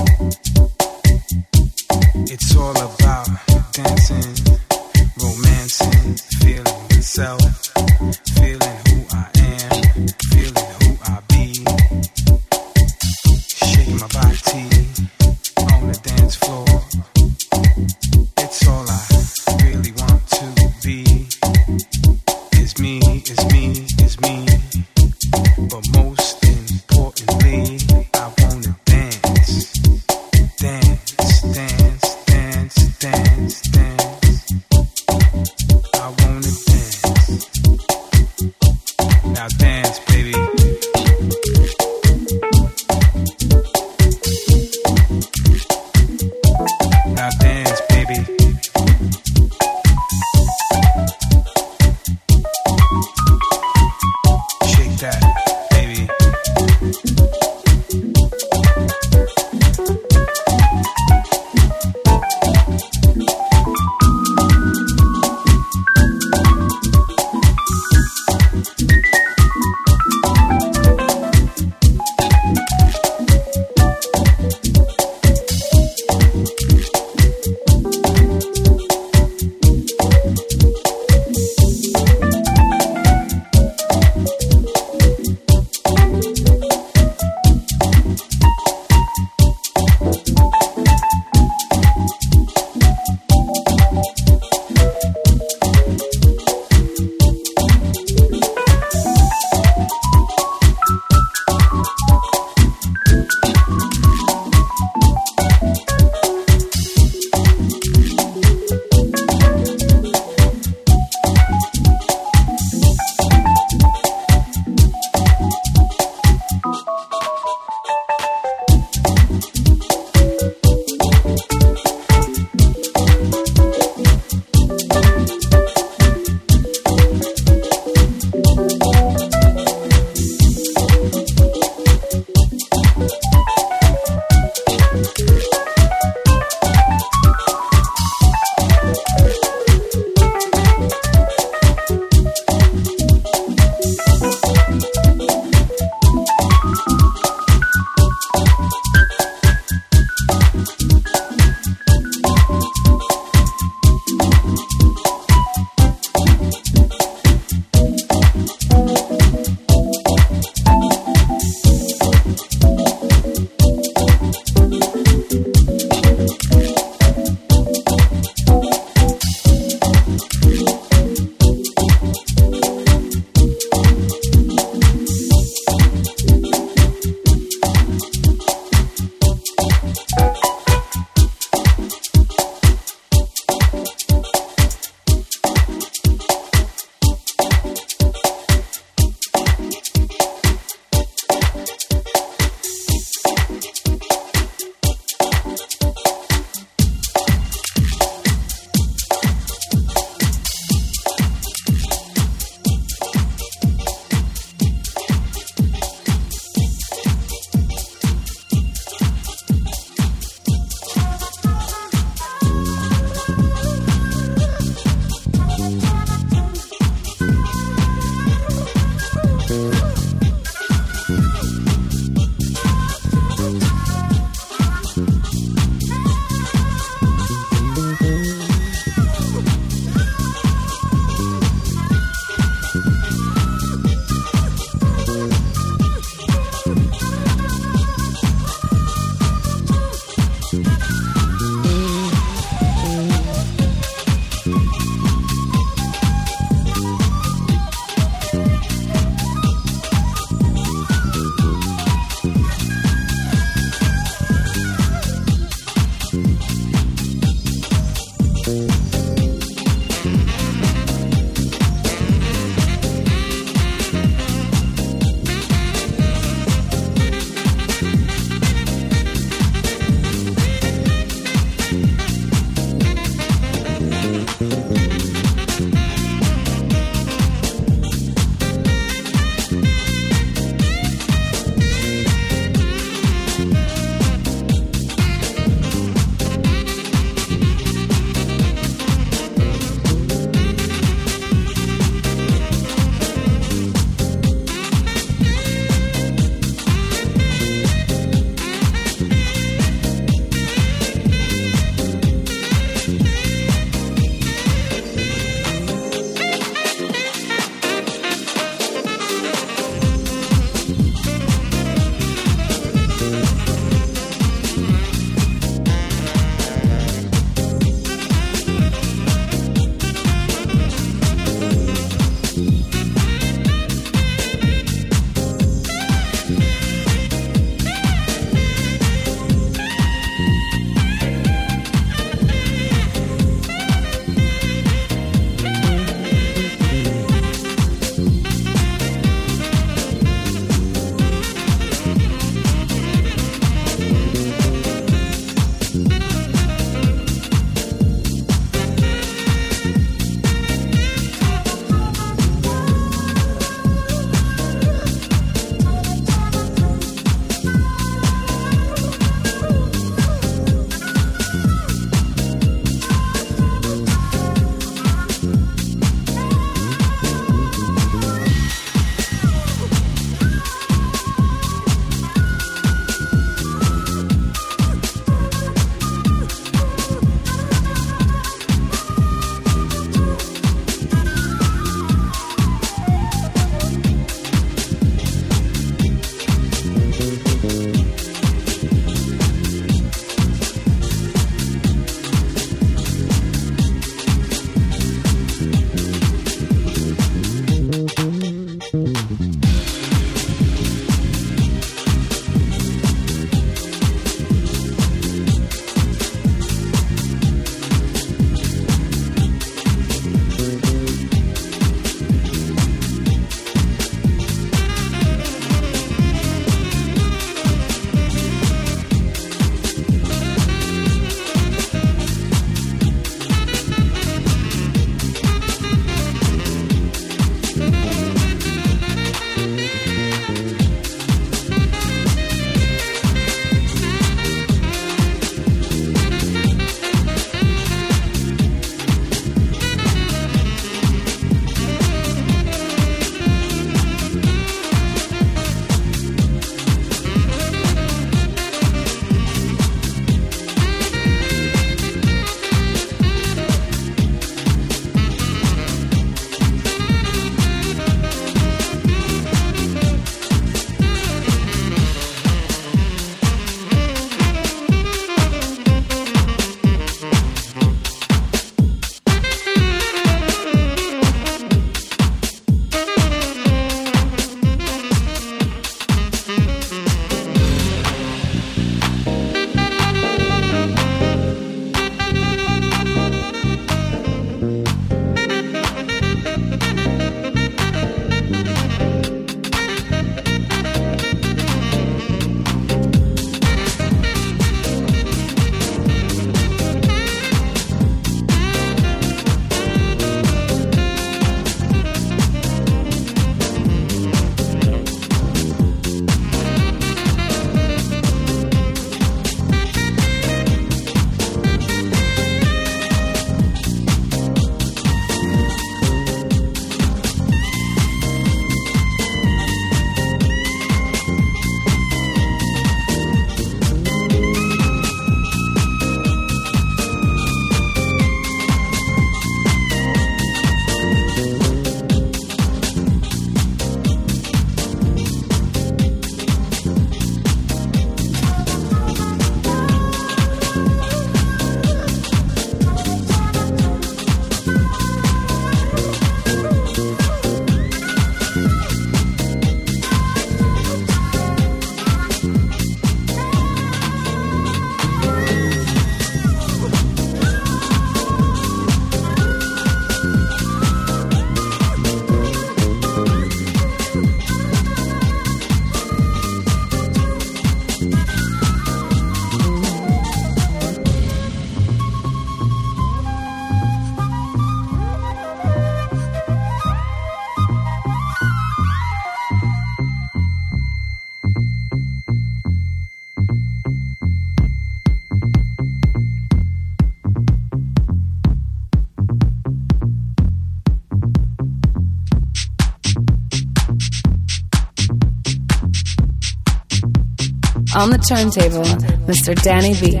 On the turntable, Mr. Danny B.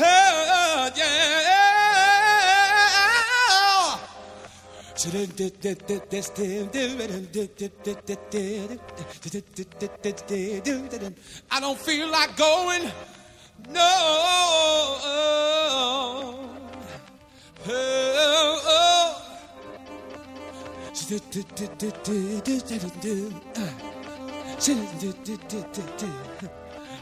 Oh, yeah. I don't feel like going.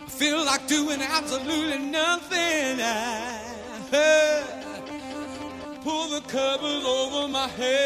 I feel like doing absolutely nothing. I pull the covers over my head.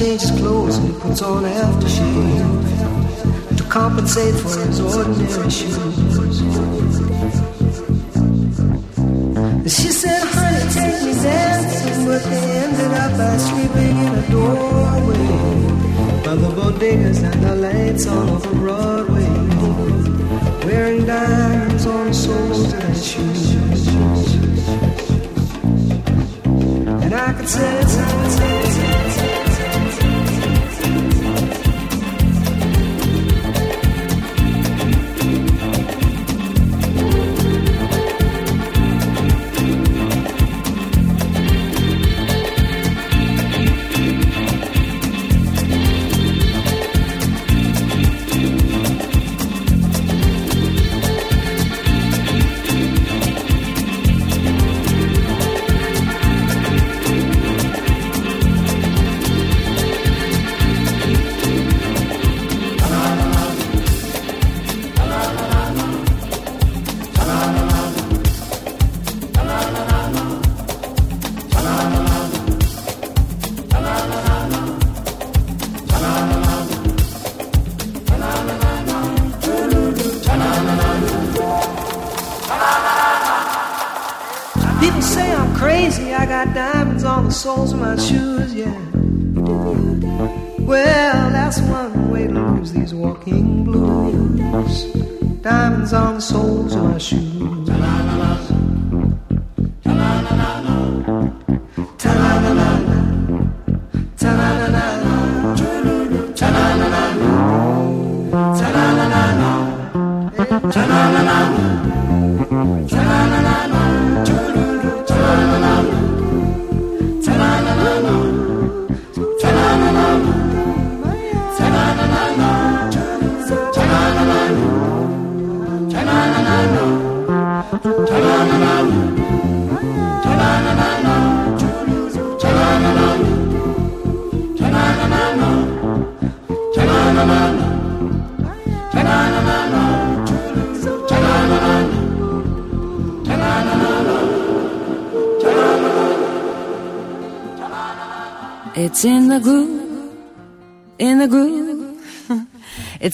changes clothes and he puts on aftershave to compensate for his ordinary shoes.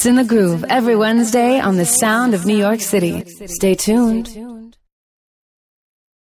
in the Groove every Wednesday on the Sound of New York City. Stay tuned.